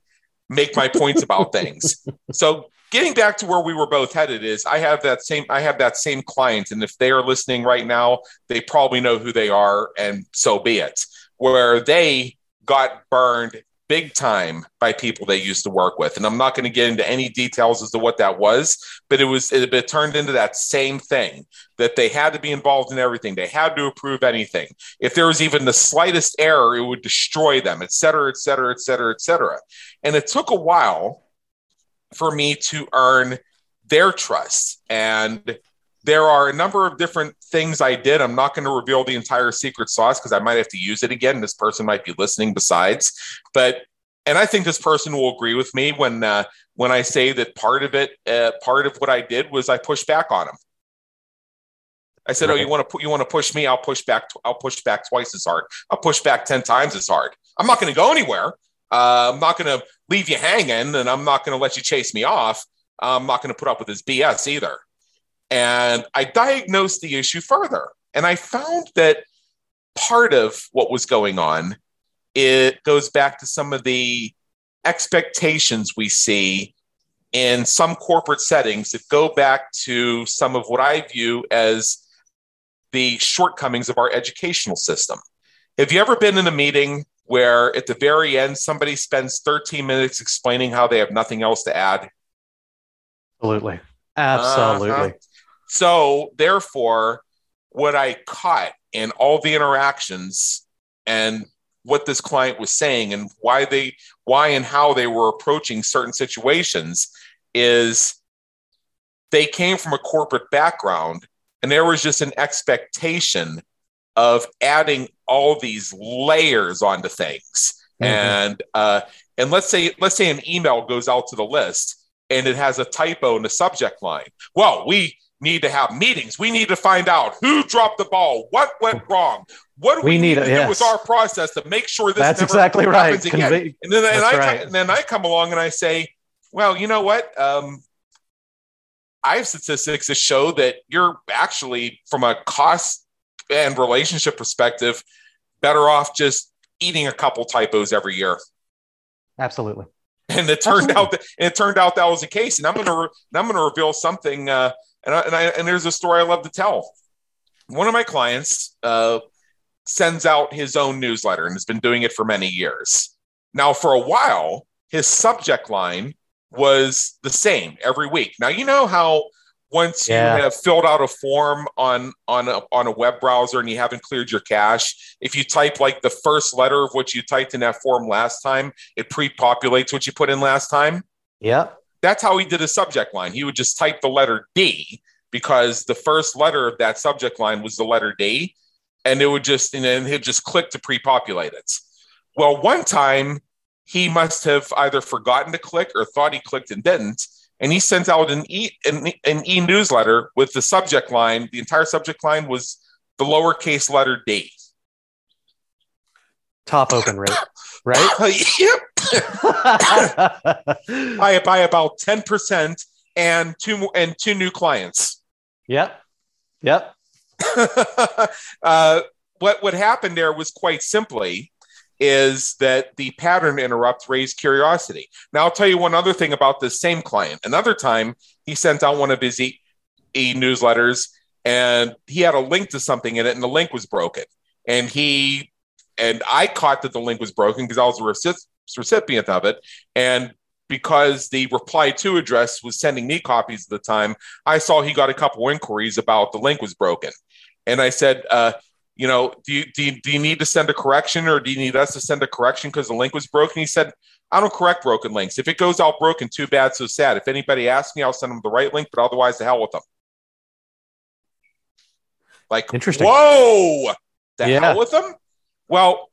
B: make my points about things. So getting back to where we were both headed is I have that same I have that same client and if they are listening right now, they probably know who they are and so be it. Where they got burned big time by people they used to work with. And I'm not going to get into any details as to what that was, but it was it, it turned into that same thing that they had to be involved in everything. They had to approve anything. If there was even the slightest error, it would destroy them, et cetera, et cetera, et cetera, et cetera. And it took a while for me to earn their trust. And there are a number of different things I did. I'm not going to reveal the entire secret sauce because I might have to use it again. This person might be listening besides, but and I think this person will agree with me when uh, when I say that part of it, uh, part of what I did was I pushed back on him. I said, "Oh, you want to you want to push me? I'll push back. I'll push back twice as hard. I'll push back ten times as hard. I'm not going to go anywhere. Uh, I'm not going to leave you hanging, and I'm not going to let you chase me off. I'm not going to put up with this BS either." And I diagnosed the issue further. And I found that part of what was going on it goes back to some of the expectations we see in some corporate settings that go back to some of what I view as the shortcomings of our educational system. Have you ever been in a meeting where at the very end somebody spends 13 minutes explaining how they have nothing else to add?
C: Absolutely. Absolutely. Uh-huh.
B: So, therefore, what I caught in all the interactions, and what this client was saying and why they why and how they were approaching certain situations is they came from a corporate background and there was just an expectation of adding all these layers onto things mm-hmm. and uh, and let's say let's say an email goes out to the list and it has a typo in the subject line well we need to have meetings we need to find out who dropped the ball what went wrong what do we, we need, need, to yes. do with our process to make sure this
C: that's exactly right
B: again? Conve- and then and I, right. and then I come along and I say well you know what um, I have statistics that show that you're actually, from a cost and relationship perspective, better off just eating a couple typos every year.
C: Absolutely.
B: And it turned Absolutely. out that it turned out that was the case. And I'm gonna re- I'm gonna reveal something. Uh, and I, and, I, and there's a story I love to tell. One of my clients uh, sends out his own newsletter and has been doing it for many years. Now, for a while, his subject line was the same every week. Now you know how once yeah. you have filled out a form on on a, on a web browser and you haven't cleared your cache, if you type like the first letter of what you typed in that form last time, it pre-populates what you put in last time.
C: Yeah.
B: That's how he did a subject line. He would just type the letter D because the first letter of that subject line was the letter D, and it would just and then he'd just click to pre-populate it. Well, one time he must have either forgotten to click or thought he clicked and didn't. And he sent out an e an, an e newsletter with the subject line. The entire subject line was the lowercase letter D.
C: Top open rate, right?
B: yep. by by about ten percent, and two and two new clients.
C: Yep. Yep.
B: uh, what what happened there was quite simply is that the pattern interrupt raised curiosity. Now, I'll tell you one other thing about this same client. Another time, he sent out one of his e, e newsletters and he had a link to something in it, and the link was broken. And he and I caught that the link was broken because I was the recipient of it. And because the reply to address was sending me copies at the time, I saw he got a couple inquiries about the link was broken. And I said, uh, you know, do you, do you, do you need to send a correction or do you need us to send a correction because the link was broken? He said, I don't correct broken links. If it goes out broken, too bad, so sad. If anybody asks me, I'll send them the right link, but otherwise, the hell with them. Like, interesting. Whoa, the yeah. hell with them. Well,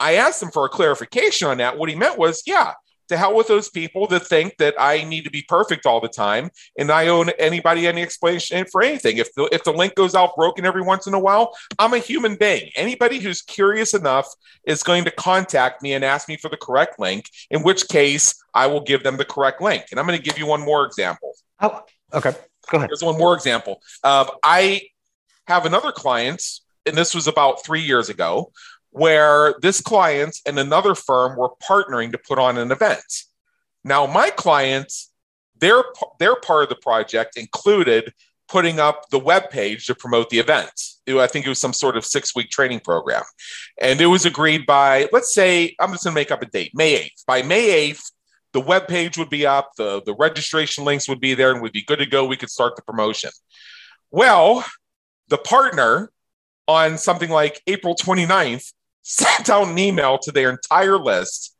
B: I asked him for a clarification on that. What he meant was, yeah, to hell with those people that think that I need to be perfect all the time and I owe anybody any explanation for anything. If the, if the link goes out broken every once in a while, I'm a human being. Anybody who's curious enough is going to contact me and ask me for the correct link, in which case I will give them the correct link. And I'm going to give you one more example.
C: Oh, okay. Go ahead.
B: Here's one more example. Uh, I have another client, and this was about three years ago, where this client and another firm were partnering to put on an event. Now, my clients, their, their part of the project included putting up the web page to promote the event. It, I think it was some sort of six week training program. And it was agreed by, let's say, I'm just going to make up a date, May 8th. By May 8th, the web page would be up, the, the registration links would be there, and we'd be good to go. We could start the promotion. Well, the partner on something like April 29th sent out an email to their entire list,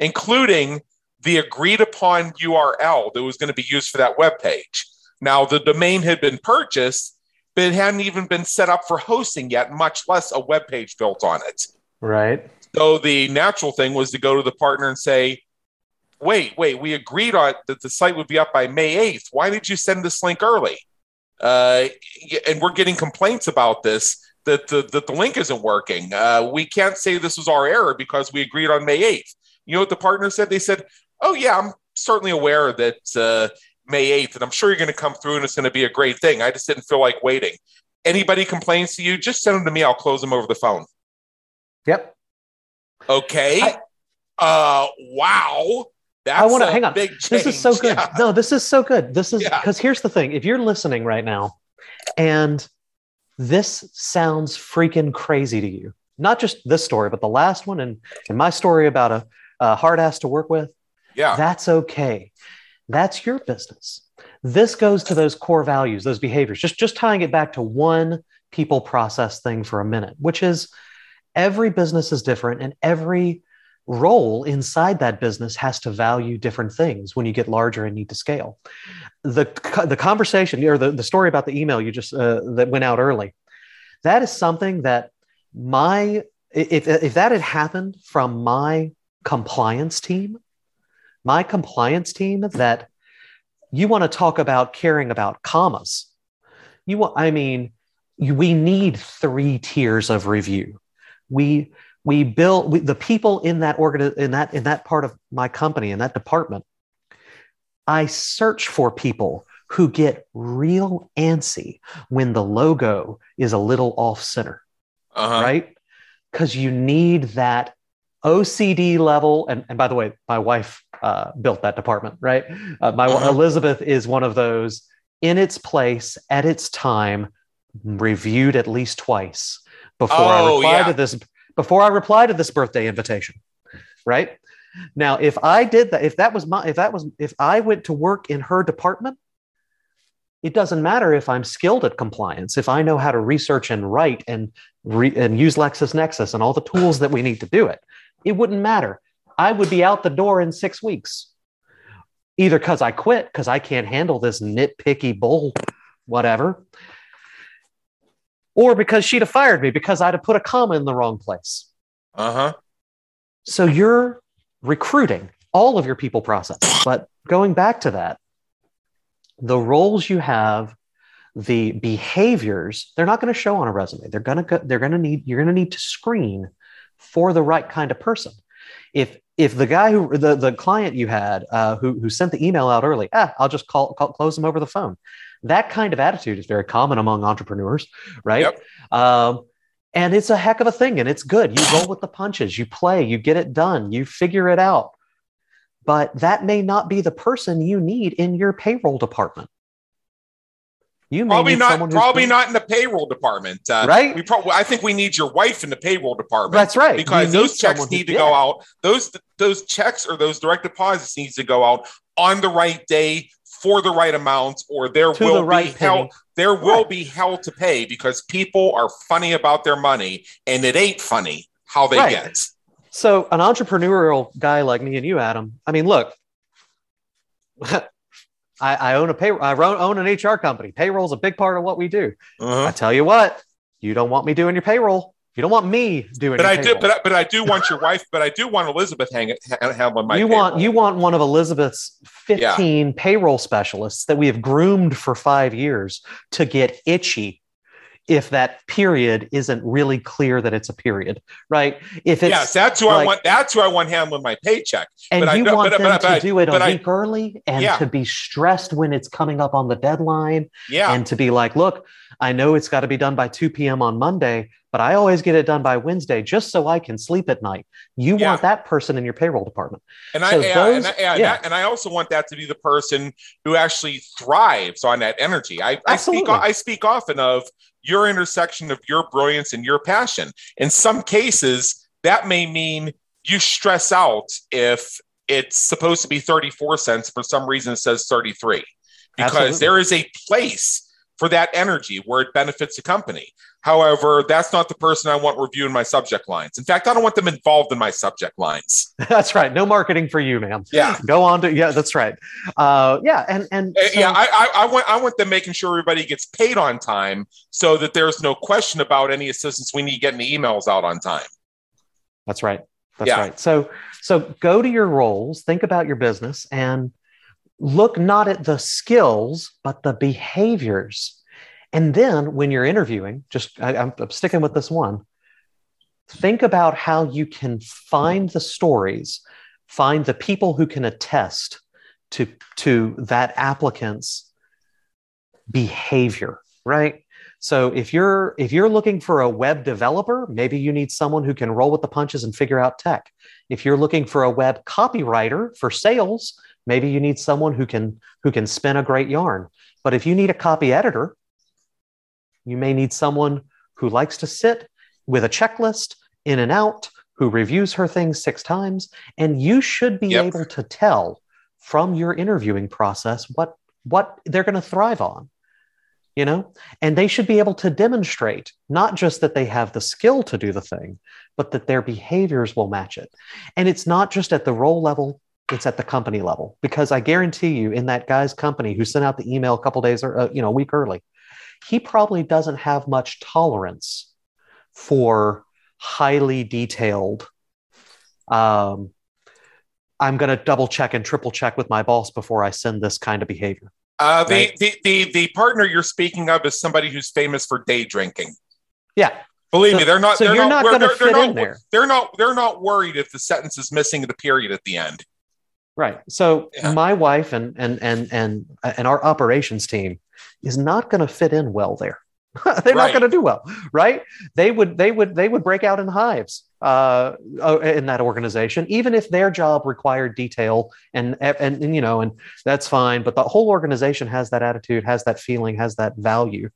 B: including the agreed upon URL that was going to be used for that web page. Now, the domain had been purchased, but it hadn't even been set up for hosting yet, much less a web page built on it.
C: Right.
B: So the natural thing was to go to the partner and say, wait, wait, we agreed on that the site would be up by May 8th. Why did you send this link early? Uh, and we're getting complaints about this that the, that the link isn't working. Uh, we can't say this was our error because we agreed on May 8th. You know what the partner said? They said, oh, yeah, I'm certainly aware that uh, May 8th, and I'm sure you're going to come through and it's going to be a great thing. I just didn't feel like waiting. Anybody complains to you, just send them to me. I'll close them over the phone.
C: Yep.
B: Okay. I, uh, wow. That's
C: I want to hang on. This is so good. Yeah. No, this is so good. This is because yeah. here's the thing. If you're listening right now and this sounds freaking crazy to you. Not just this story, but the last one and, and my story about a, a hard ass to work with.
B: Yeah.
C: That's okay. That's your business. This goes to those core values, those behaviors. Just just tying it back to one people process thing for a minute, which is every business is different and every role inside that business has to value different things when you get larger and need to scale. The the conversation or the, the story about the email you just uh, that went out early that is something that my if if that had happened from my compliance team my compliance team that you want to talk about caring about commas you want i mean we need three tiers of review. We we build we, the people in that organ in that in that part of my company in that department i search for people who get real antsy when the logo is a little off center uh-huh. right because you need that ocd level and, and by the way my wife uh, built that department right uh, my uh-huh. elizabeth is one of those in its place at its time reviewed at least twice before oh, I reply yeah. to this before I reply to this birthday invitation. Right? Now, if I did that, if that was my if that was if I went to work in her department, it doesn't matter if I'm skilled at compliance, if I know how to research and write and re, and use LexisNexis and all the tools that we need to do it. It wouldn't matter. I would be out the door in six weeks. Either because I quit because I can't handle this nitpicky bull, whatever, or because she'd have fired me because I'd have put a comma in the wrong place.
B: Uh huh.
C: So you're recruiting all of your people process. But going back to that, the roles you have, the behaviors, they're not going to show on a resume. They're going to they're going to need you're going to need to screen for the right kind of person. If if the guy who the, the client you had uh, who, who sent the email out early, ah, I'll just call, call close them over the phone. That kind of attitude is very common among entrepreneurs, right? Yep. Um, and it's a heck of a thing and it's good. You roll with the punches, you play, you get it done, you figure it out. But that may not be the person you need in your payroll department.
B: You probably not probably not in the payroll department, uh,
C: right?
B: We probably I think we need your wife in the payroll department.
C: That's right,
B: because those checks need to go out. Those those checks or those direct deposits needs to go out on the right day for the right amount, or there to will the right be hell. There will right. be hell to pay because people are funny about their money, and it ain't funny how they right. get.
C: So, an entrepreneurial guy like me and you, Adam. I mean, look, I, I, own a pay. I own an HR company. Payroll is a big part of what we do. Uh-huh. I tell you what, you don't want me doing your payroll. You don't want me doing.
B: But I do. But I, but I do want your wife. But I do want Elizabeth hang, handling my.
C: You
B: payroll.
C: want you want one of Elizabeth's fifteen yeah. payroll specialists that we have groomed for five years to get itchy if that period isn't really clear that it's a period, right? If it's
B: yes, that's who like, I want. That's who I want handling my paycheck.
C: And but you I, want but, them but, to do it a week I, early and yeah. to be stressed when it's coming up on the deadline.
B: Yeah,
C: and to be like, look, I know it's got to be done by two p.m. on Monday, but I always get it done by Wednesday just so I can sleep at night. You yeah. want that person in your payroll department.
B: And I, yeah, those, and, I, yeah. and I also want that to be the person who actually thrives on that energy. I, I speak I speak often of your intersection of your brilliance and your passion. In some cases, that may mean you stress out if it's supposed to be 34 cents for some reason it says 33 because Absolutely. there is a place for that energy where it benefits the company. However, that's not the person I want reviewing my subject lines. In fact, I don't want them involved in my subject lines.
C: that's right. No marketing for you, ma'am.
B: Yeah.
C: Go on to yeah. That's right. Uh, yeah, and and
B: uh, so, yeah, I, I, I want I want them making sure everybody gets paid on time, so that there's no question about any assistance we need getting the emails out on time.
C: That's right. That's yeah. right. So so go to your roles, think about your business, and look not at the skills but the behaviors and then when you're interviewing, just I, am sticking with this one, think about how you can find the stories, find the people who can attest to, to that applicant's behavior, right? So if you're if you're looking for a web developer, maybe you need someone who can roll with the punches and figure out tech. If you're looking for a web copywriter for sales, maybe you need someone who can who can spin a great yarn. But if you need a copy editor, you may need someone who likes to sit with a checklist in and out, who reviews her things six times. And you should be yep. able to tell from your interviewing process what, what they're going to thrive on. you know and they should be able to demonstrate not just that they have the skill to do the thing but that their behaviors will match it and it's not just at the role level it's at the company level because i guarantee you in that guy's company who sent out the email a couple days or uh, you know a week early he probably doesn't have much tolerance for highly detailed um, i'm going to double check and triple check with my boss before i send this kind of behavior
B: uh, the, right? the, the the partner you're speaking of is somebody who's famous for day drinking.
C: Yeah.
B: Believe so, me, they're not.
C: So
B: they're
C: you're not, not going to fit
B: not,
C: in there.
B: They're not. They're not worried if the sentence is missing the period at the end.
C: Right. So yeah. my wife and and and and and our operations team is not going to fit in well there. they're right. not going to do well, right? They would they would they would break out in hives uh, uh, in that organization, even if their job required detail and, and, and you know, and that's fine. But the whole organization has that attitude, has that feeling, has that value.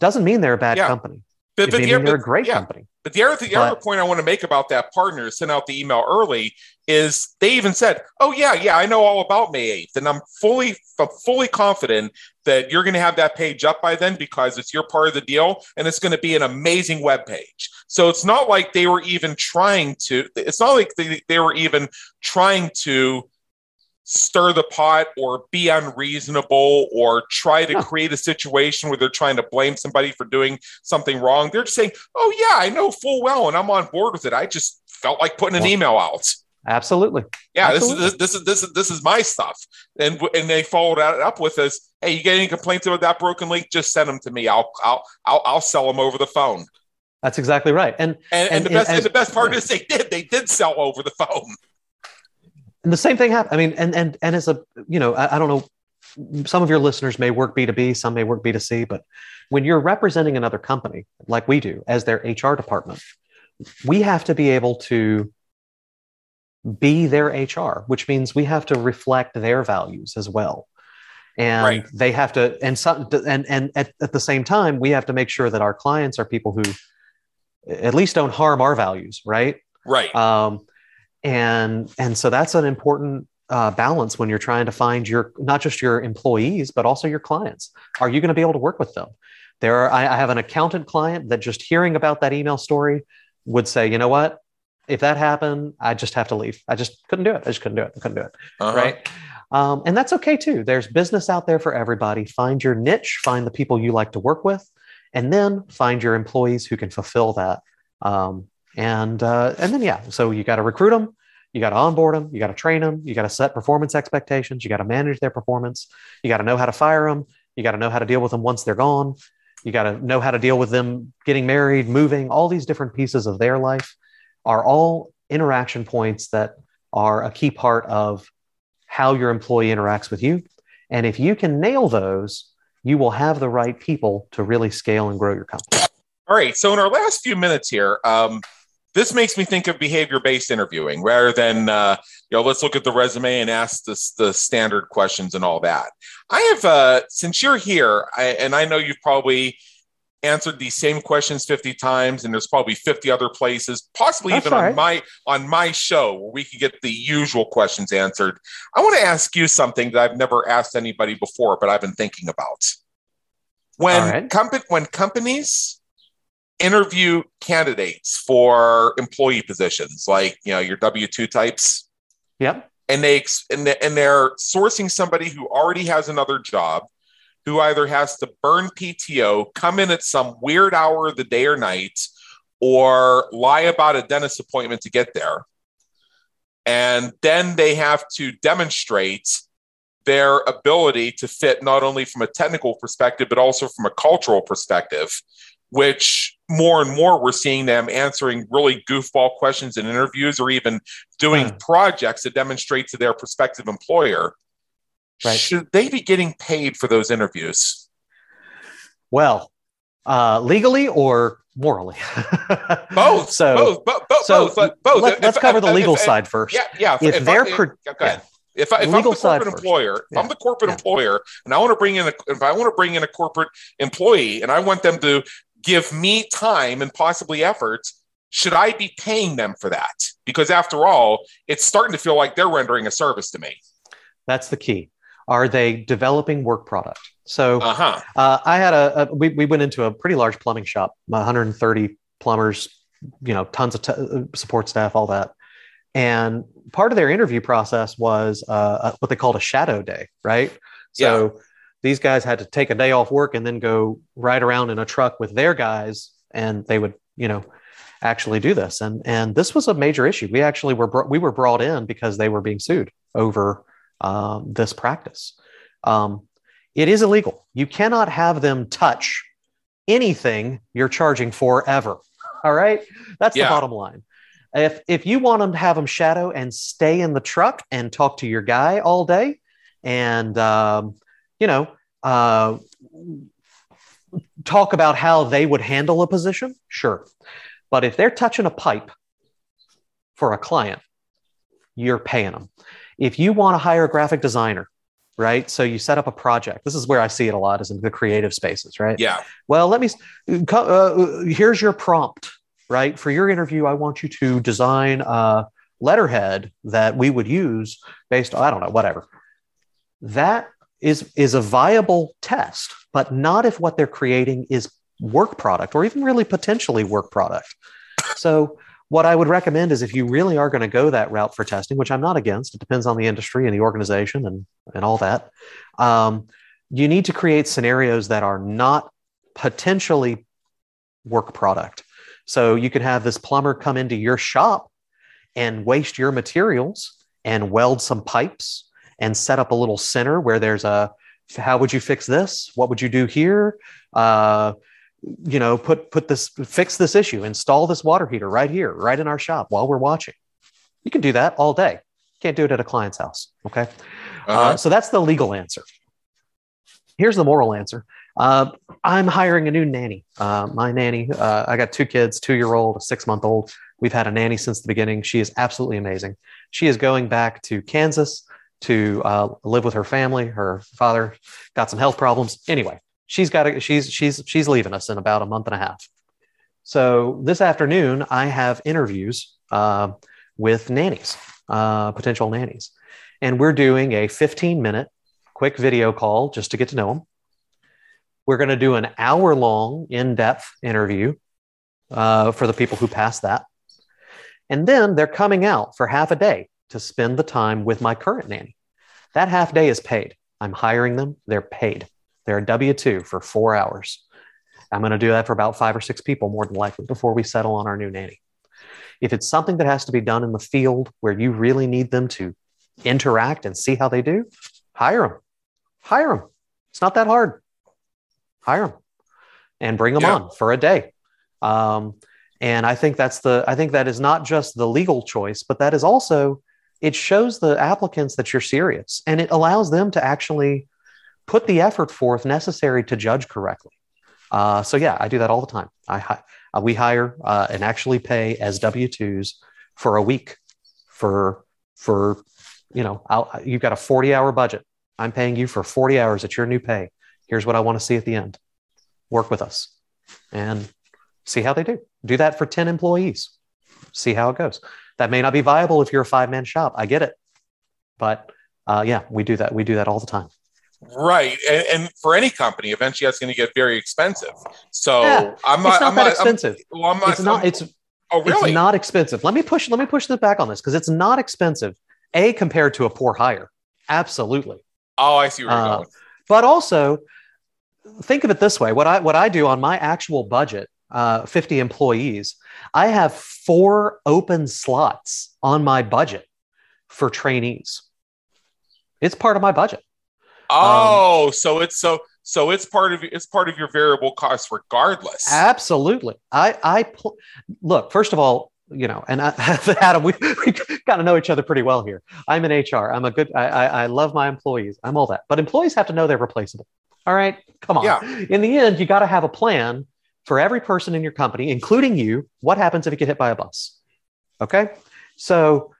C: Doesn't mean they're a bad yeah. company. But, but the, they're a great yeah. company.
B: But the other, the but, other point I want to make about that partner sent out the email early is they even said, "Oh yeah, yeah, I know all about May 8th, and I'm fully, I'm fully confident that you're going to have that page up by then because it's your part of the deal, and it's going to be an amazing web page." So it's not like they were even trying to. It's not like they, they were even trying to stir the pot or be unreasonable or try to create a situation where they're trying to blame somebody for doing something wrong. They're just saying, "Oh yeah, I know full well, and I'm on board with it. I just felt like putting an email out."
C: Absolutely.
B: Yeah,
C: Absolutely.
B: this is this is this is this is my stuff, and and they followed it up with this. Hey, you get any complaints about that broken link? Just send them to me. I'll I'll I'll, I'll sell them over the phone.
C: That's exactly right. And
B: and, and, and the best and, and the best part is they did they did sell over the phone.
C: And the same thing happened. I mean, and and and as a you know, I, I don't know, some of your listeners may work B two B, some may work B two C, but when you're representing another company like we do as their HR department, we have to be able to be their HR, which means we have to reflect their values as well. And right. they have to, and some, and and at, at the same time, we have to make sure that our clients are people who at least don't harm our values, right?
B: Right.
C: Um, and and so that's an important uh, balance when you're trying to find your not just your employees but also your clients. Are you going to be able to work with them? There, are, I, I have an accountant client that just hearing about that email story would say, you know what? If that happened, I just have to leave. I just couldn't do it. I just couldn't do it. I couldn't do it. Uh-huh. Right. Um, and that's okay too. There's business out there for everybody. Find your niche, find the people you like to work with, and then find your employees who can fulfill that. Um, and uh, and then yeah, so you got to recruit them, you got to onboard them, you got to train them, you got to set performance expectations, you got to manage their performance, you got to know how to fire them, you got to know how to deal with them once they're gone, you got to know how to deal with them getting married, moving. All these different pieces of their life are all interaction points that are a key part of how your employee interacts with you. And if you can nail those, you will have the right people to really scale and grow your company.
B: All right. So in our last few minutes here, um, this makes me think of behavior-based interviewing rather than uh, you know let's look at the resume and ask the, the standard questions and all that. I have uh, since you're here, I, and I know you've probably answered these same questions 50 times and there's probably 50 other places possibly That's even right. on my on my show where we can get the usual questions answered i want to ask you something that i've never asked anybody before but i've been thinking about when right. comp- when companies interview candidates for employee positions like you know your w2 types.
C: Yep.
B: And they and, they, and they're sourcing somebody who already has another job who either has to burn pto come in at some weird hour of the day or night or lie about a dentist appointment to get there. And then they have to demonstrate their ability to fit not only from a technical perspective but also from a cultural perspective which more and more we're seeing them answering really goofball questions in interviews or even doing hmm. projects to demonstrate to their prospective employer. Right. Should they be getting paid for those interviews?
C: Well, uh, legally or morally?
B: both. So both. Bo- bo-
C: so
B: both. both.
C: Let, us cover the legal if, side first.
B: Yeah, yeah.
C: If, if they're, I, per-
B: yeah, if, I, if I'm the corporate employer, if I'm the corporate yeah. employer, and I want to bring in a, if I want to bring in a corporate employee, and I want them to give me time and possibly effort, should I be paying them for that? Because after all, it's starting to feel like they're rendering a service to me.
C: That's the key. Are they developing work product? So
B: Uh-huh.
C: uh, I had a, a we, we went into a pretty large plumbing shop, 130 plumbers, you know, tons of t- uh, support staff, all that. And part of their interview process was uh, uh, what they called a shadow day, right? So these guys had to take a day off work and then go ride around in a truck with their guys, and they would, you know, actually do this. And and this was a major issue. We actually were we were brought in because they were being sued over um, this practice. Um, it is illegal. You cannot have them touch anything you're charging for ever. All right, that's
B: Yeah.
C: the bottom line. If if you want them to have them shadow and stay in the truck and talk to your guy all day, and um, you know uh, talk about how they would handle a position, sure. But if they're touching a pipe for a client, you're paying them. If you want to hire a graphic designer, right? So you set up a project. This is where I see it a lot, is in the creative spaces, right?
B: Yeah.
C: Well, let me. Uh, here's your prompt, right? For your interview, I want you to design a letterhead that we would use based. on, I don't know, whatever. That is is a viable test, but not if what they're creating is work product or even really potentially work product. So. What I would recommend is if you really are going to go that route for testing, which I'm not against, it depends on the industry and the organization and, and all that. Um, you need to create scenarios that are not potentially work product. So you could have this plumber come into your shop and waste your materials and weld some pipes and set up a little center where there's a how would you fix this? What would you do here? Uh, you know, put put this fix this issue, install this water heater right here, right in our shop while we're watching. You can do that all day. Can't do it at a client's house. Okay.
B: Uh-huh.
C: Uh, so that's the legal answer. Here's the moral answer. Uh, I'm hiring a new nanny. Uh, my nanny, uh, I got two kids, two year old, a six month old. We've had a nanny since the beginning. She is absolutely amazing. She is going back to Kansas to uh, live with her family. Her father got some health problems. Anyway, she's got to, she's she's she's leaving us in about a month and a half. So this afternoon, I have interviews uh, with nannies, uh, potential nannies, and we're doing a 15 minute quick video call just to get to know them. We're going to do an hour long in depth interview uh, for the people who pass that. And then they're coming out for half a day to spend the time with my current nanny. That half day is paid. I'm hiring them, they're paid. They're a W 2 for four hours. I'm going to do that for about five or six people, more than likely, before we settle on our new nanny. If it's something that has to be done in the field where you really need them to interact and see how they do, hire them. Hire them. It's not that hard. Hire them and bring them
B: Yeah.
C: on for a day. Um, and I think that's the, I think that is not just the legal choice, but that is also, it shows the applicants that you're serious and it allows them to actually put the effort forth necessary to judge correctly. Uh, so yeah, I do that all the time. I uh, we hire uh, and actually pay as W twos for a week for for you know I'll, you've got a forty hour budget. I'm paying you for forty hours at your new pay. Here's what I want to see at the end. Work with us and see how they do. Do that for ten employees. See how it goes. That may not be viable if you're a five man shop. I get it, but uh, yeah, we do that. We do that all the time.
B: Right. And, and for any company, eventually that's going to get very expensive. So
C: Yeah,
B: I'm not,
C: it's not
B: I'm
C: that
B: not, I'm,
C: expensive.
B: well, I'm not,
C: it's not.
B: I'm-
C: It's
B: oh, really?
C: It's not expensive. Let me push. Let me push this back on this because it's not expensive. A compared to a poor hire, absolutely.
B: oh, I see where you're
C: Uh,
B: going.
C: But also, think of it this way: what I what I do on my actual budget, uh, fifty employees, I have four open slots on my budget for trainees. It's part of my budget.
B: Oh, so it's so so it's part of it's part of your variable cost regardless.
C: Absolutely. I I pl- look. First of all, you know, and I, Adam, we we got to know each other pretty well here. I'm in HR. I'm a good. I, I I love my employees. I'm all that, but employees have to know they're replaceable. All right, come on.
B: Yeah.
C: In the end, you got to have a plan for every person in your company, including you. What happens if you get hit by a bus? Okay, so.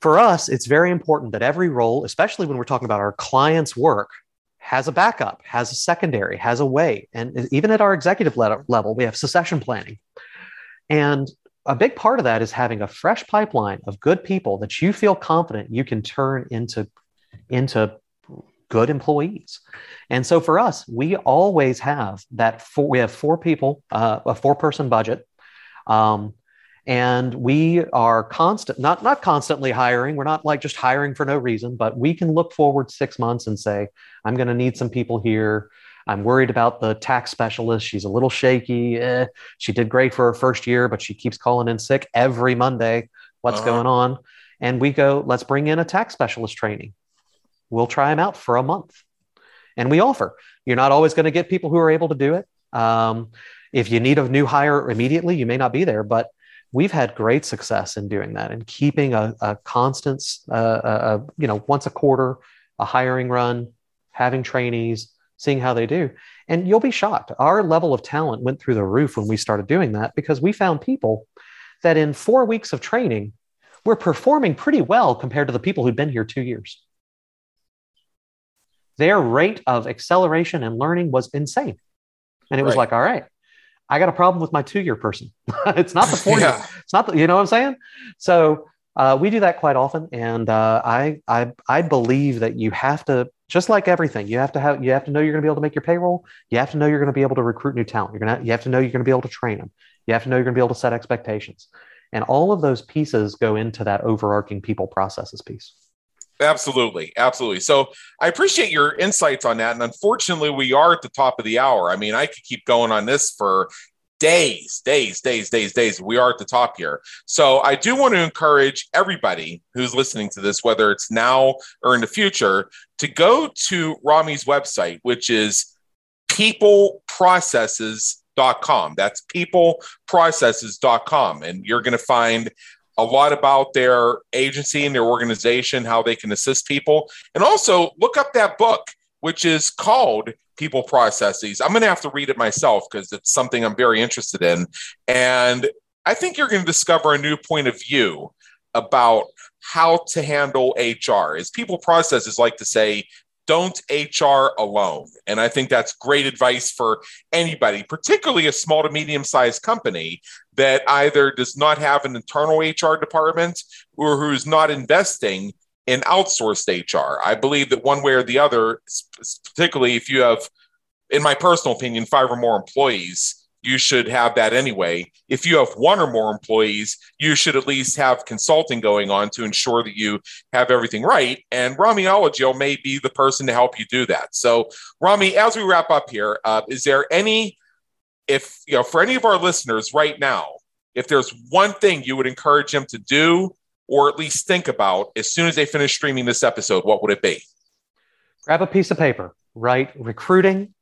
C: For us, it's very important that every role, especially when we're talking about our clients' work, has a backup, has a secondary, has a way. And even at our executive level, we have succession planning. And a big part of that is having a fresh pipeline of good people that you feel confident you can turn into, into good employees. And so for us, we always have that four, we have four people, uh, a four person budget. Um, and we are constant, not, not constantly hiring. We're not like just hiring for no reason, but we can look forward six months and say, I'm going to need some people here. I'm worried about the tax specialist. She's a little shaky. Eh, she did great for her first year, but she keeps calling in sick every Monday. What's uh-huh. going on? And we go, let's bring in a tax specialist training. We'll try them out for a month. And we offer. You're not always going to get people who are able to do it. Um, if you need a new hire immediately, you may not be there, but we've had great success in doing that and keeping a, a constant, uh, a, a, you know, once a quarter, a hiring run, having trainees, seeing how they do. And you'll be shocked. Our level of talent went through the roof when we started doing that because we found people that in four weeks of training were performing pretty well compared to the people who'd been here two years. Their rate of acceleration and learning was insane. And it was right. like, all right, I got a problem with my two year person. it's not the four year. Yeah. It's not the, you know what I'm saying? So uh, we do that quite often. And uh, I, I, I believe that you have to, just like everything, you have to have, you have to know you're going to be able to make your payroll. You have to know you're going to be able to recruit new talent. You're going to, you have to know you're going to be able to train them. You have to know you're going to be able to set expectations. And all of those pieces go into that overarching people processes piece.
B: Absolutely. Absolutely. So I appreciate your insights on that. And unfortunately, we are at the top of the hour. I mean, I could keep going on this for days, days, days, days, days. We are at the top here. So I do want to encourage everybody who's listening to this, whether it's now or in the future, to go to Rami's website, which is peopleprocesses.com. That's peopleprocesses.com. And you're going to find a lot about their agency and their organization, how they can assist people. And also look up that book, which is called People Processes. I'm going to have to read it myself because it's something I'm very interested in. And I think you're going to discover a new point of view about how to handle HR. As people processes like to say, don't HR alone. And I think that's great advice for anybody, particularly a small to medium sized company that either does not have an internal HR department or who's not investing in outsourced HR. I believe that one way or the other, particularly if you have, in my personal opinion, five or more employees, you should have that anyway. If you have one or more employees, you should at least have consulting going on to ensure that you have everything right. And Rami Alagil may be the person to help you do that. So, Rami, as we wrap up here, uh, is there any, if, you know, for any of our listeners right now, if there's one thing you would encourage them to do or at least think about as soon as they finish streaming this episode, what would it be?
C: Grab a piece of paper, write recruiting,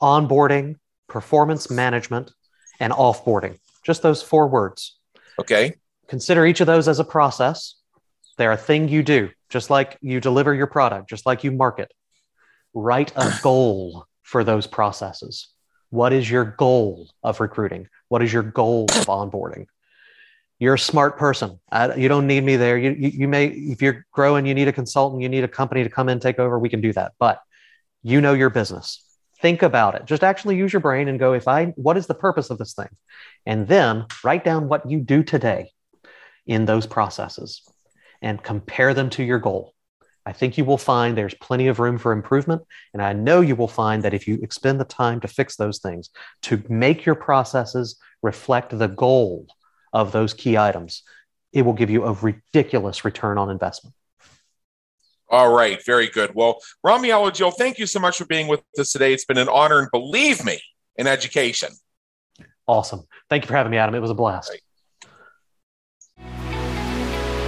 C: onboarding, performance management, and offboarding. Just those four words.
B: Okay.
C: Consider each of those as a process. They're a thing you do, just like you deliver your product, just like you market. Write a goal for those processes. What is your goal of recruiting? What is your goal of onboarding? You're a smart person. I, you don't need me there. You, you, you may, if you're growing, you need a consultant, you need a company to come in, take over. We can do that. But you know your business think about it just actually use your brain and go if i what is the purpose of this thing and then write down what you do today in those processes and compare them to your goal i think you will find there's plenty of room for improvement and i know you will find that if you expend the time to fix those things to make your processes reflect the goal of those key items it will give you a ridiculous return on investment
B: all right, very good. Well, Rami Alagil, thank you so much for being with us today. It's been an honor, and believe me, in education.
C: Awesome. Thank you for having me, Adam. It was a blast.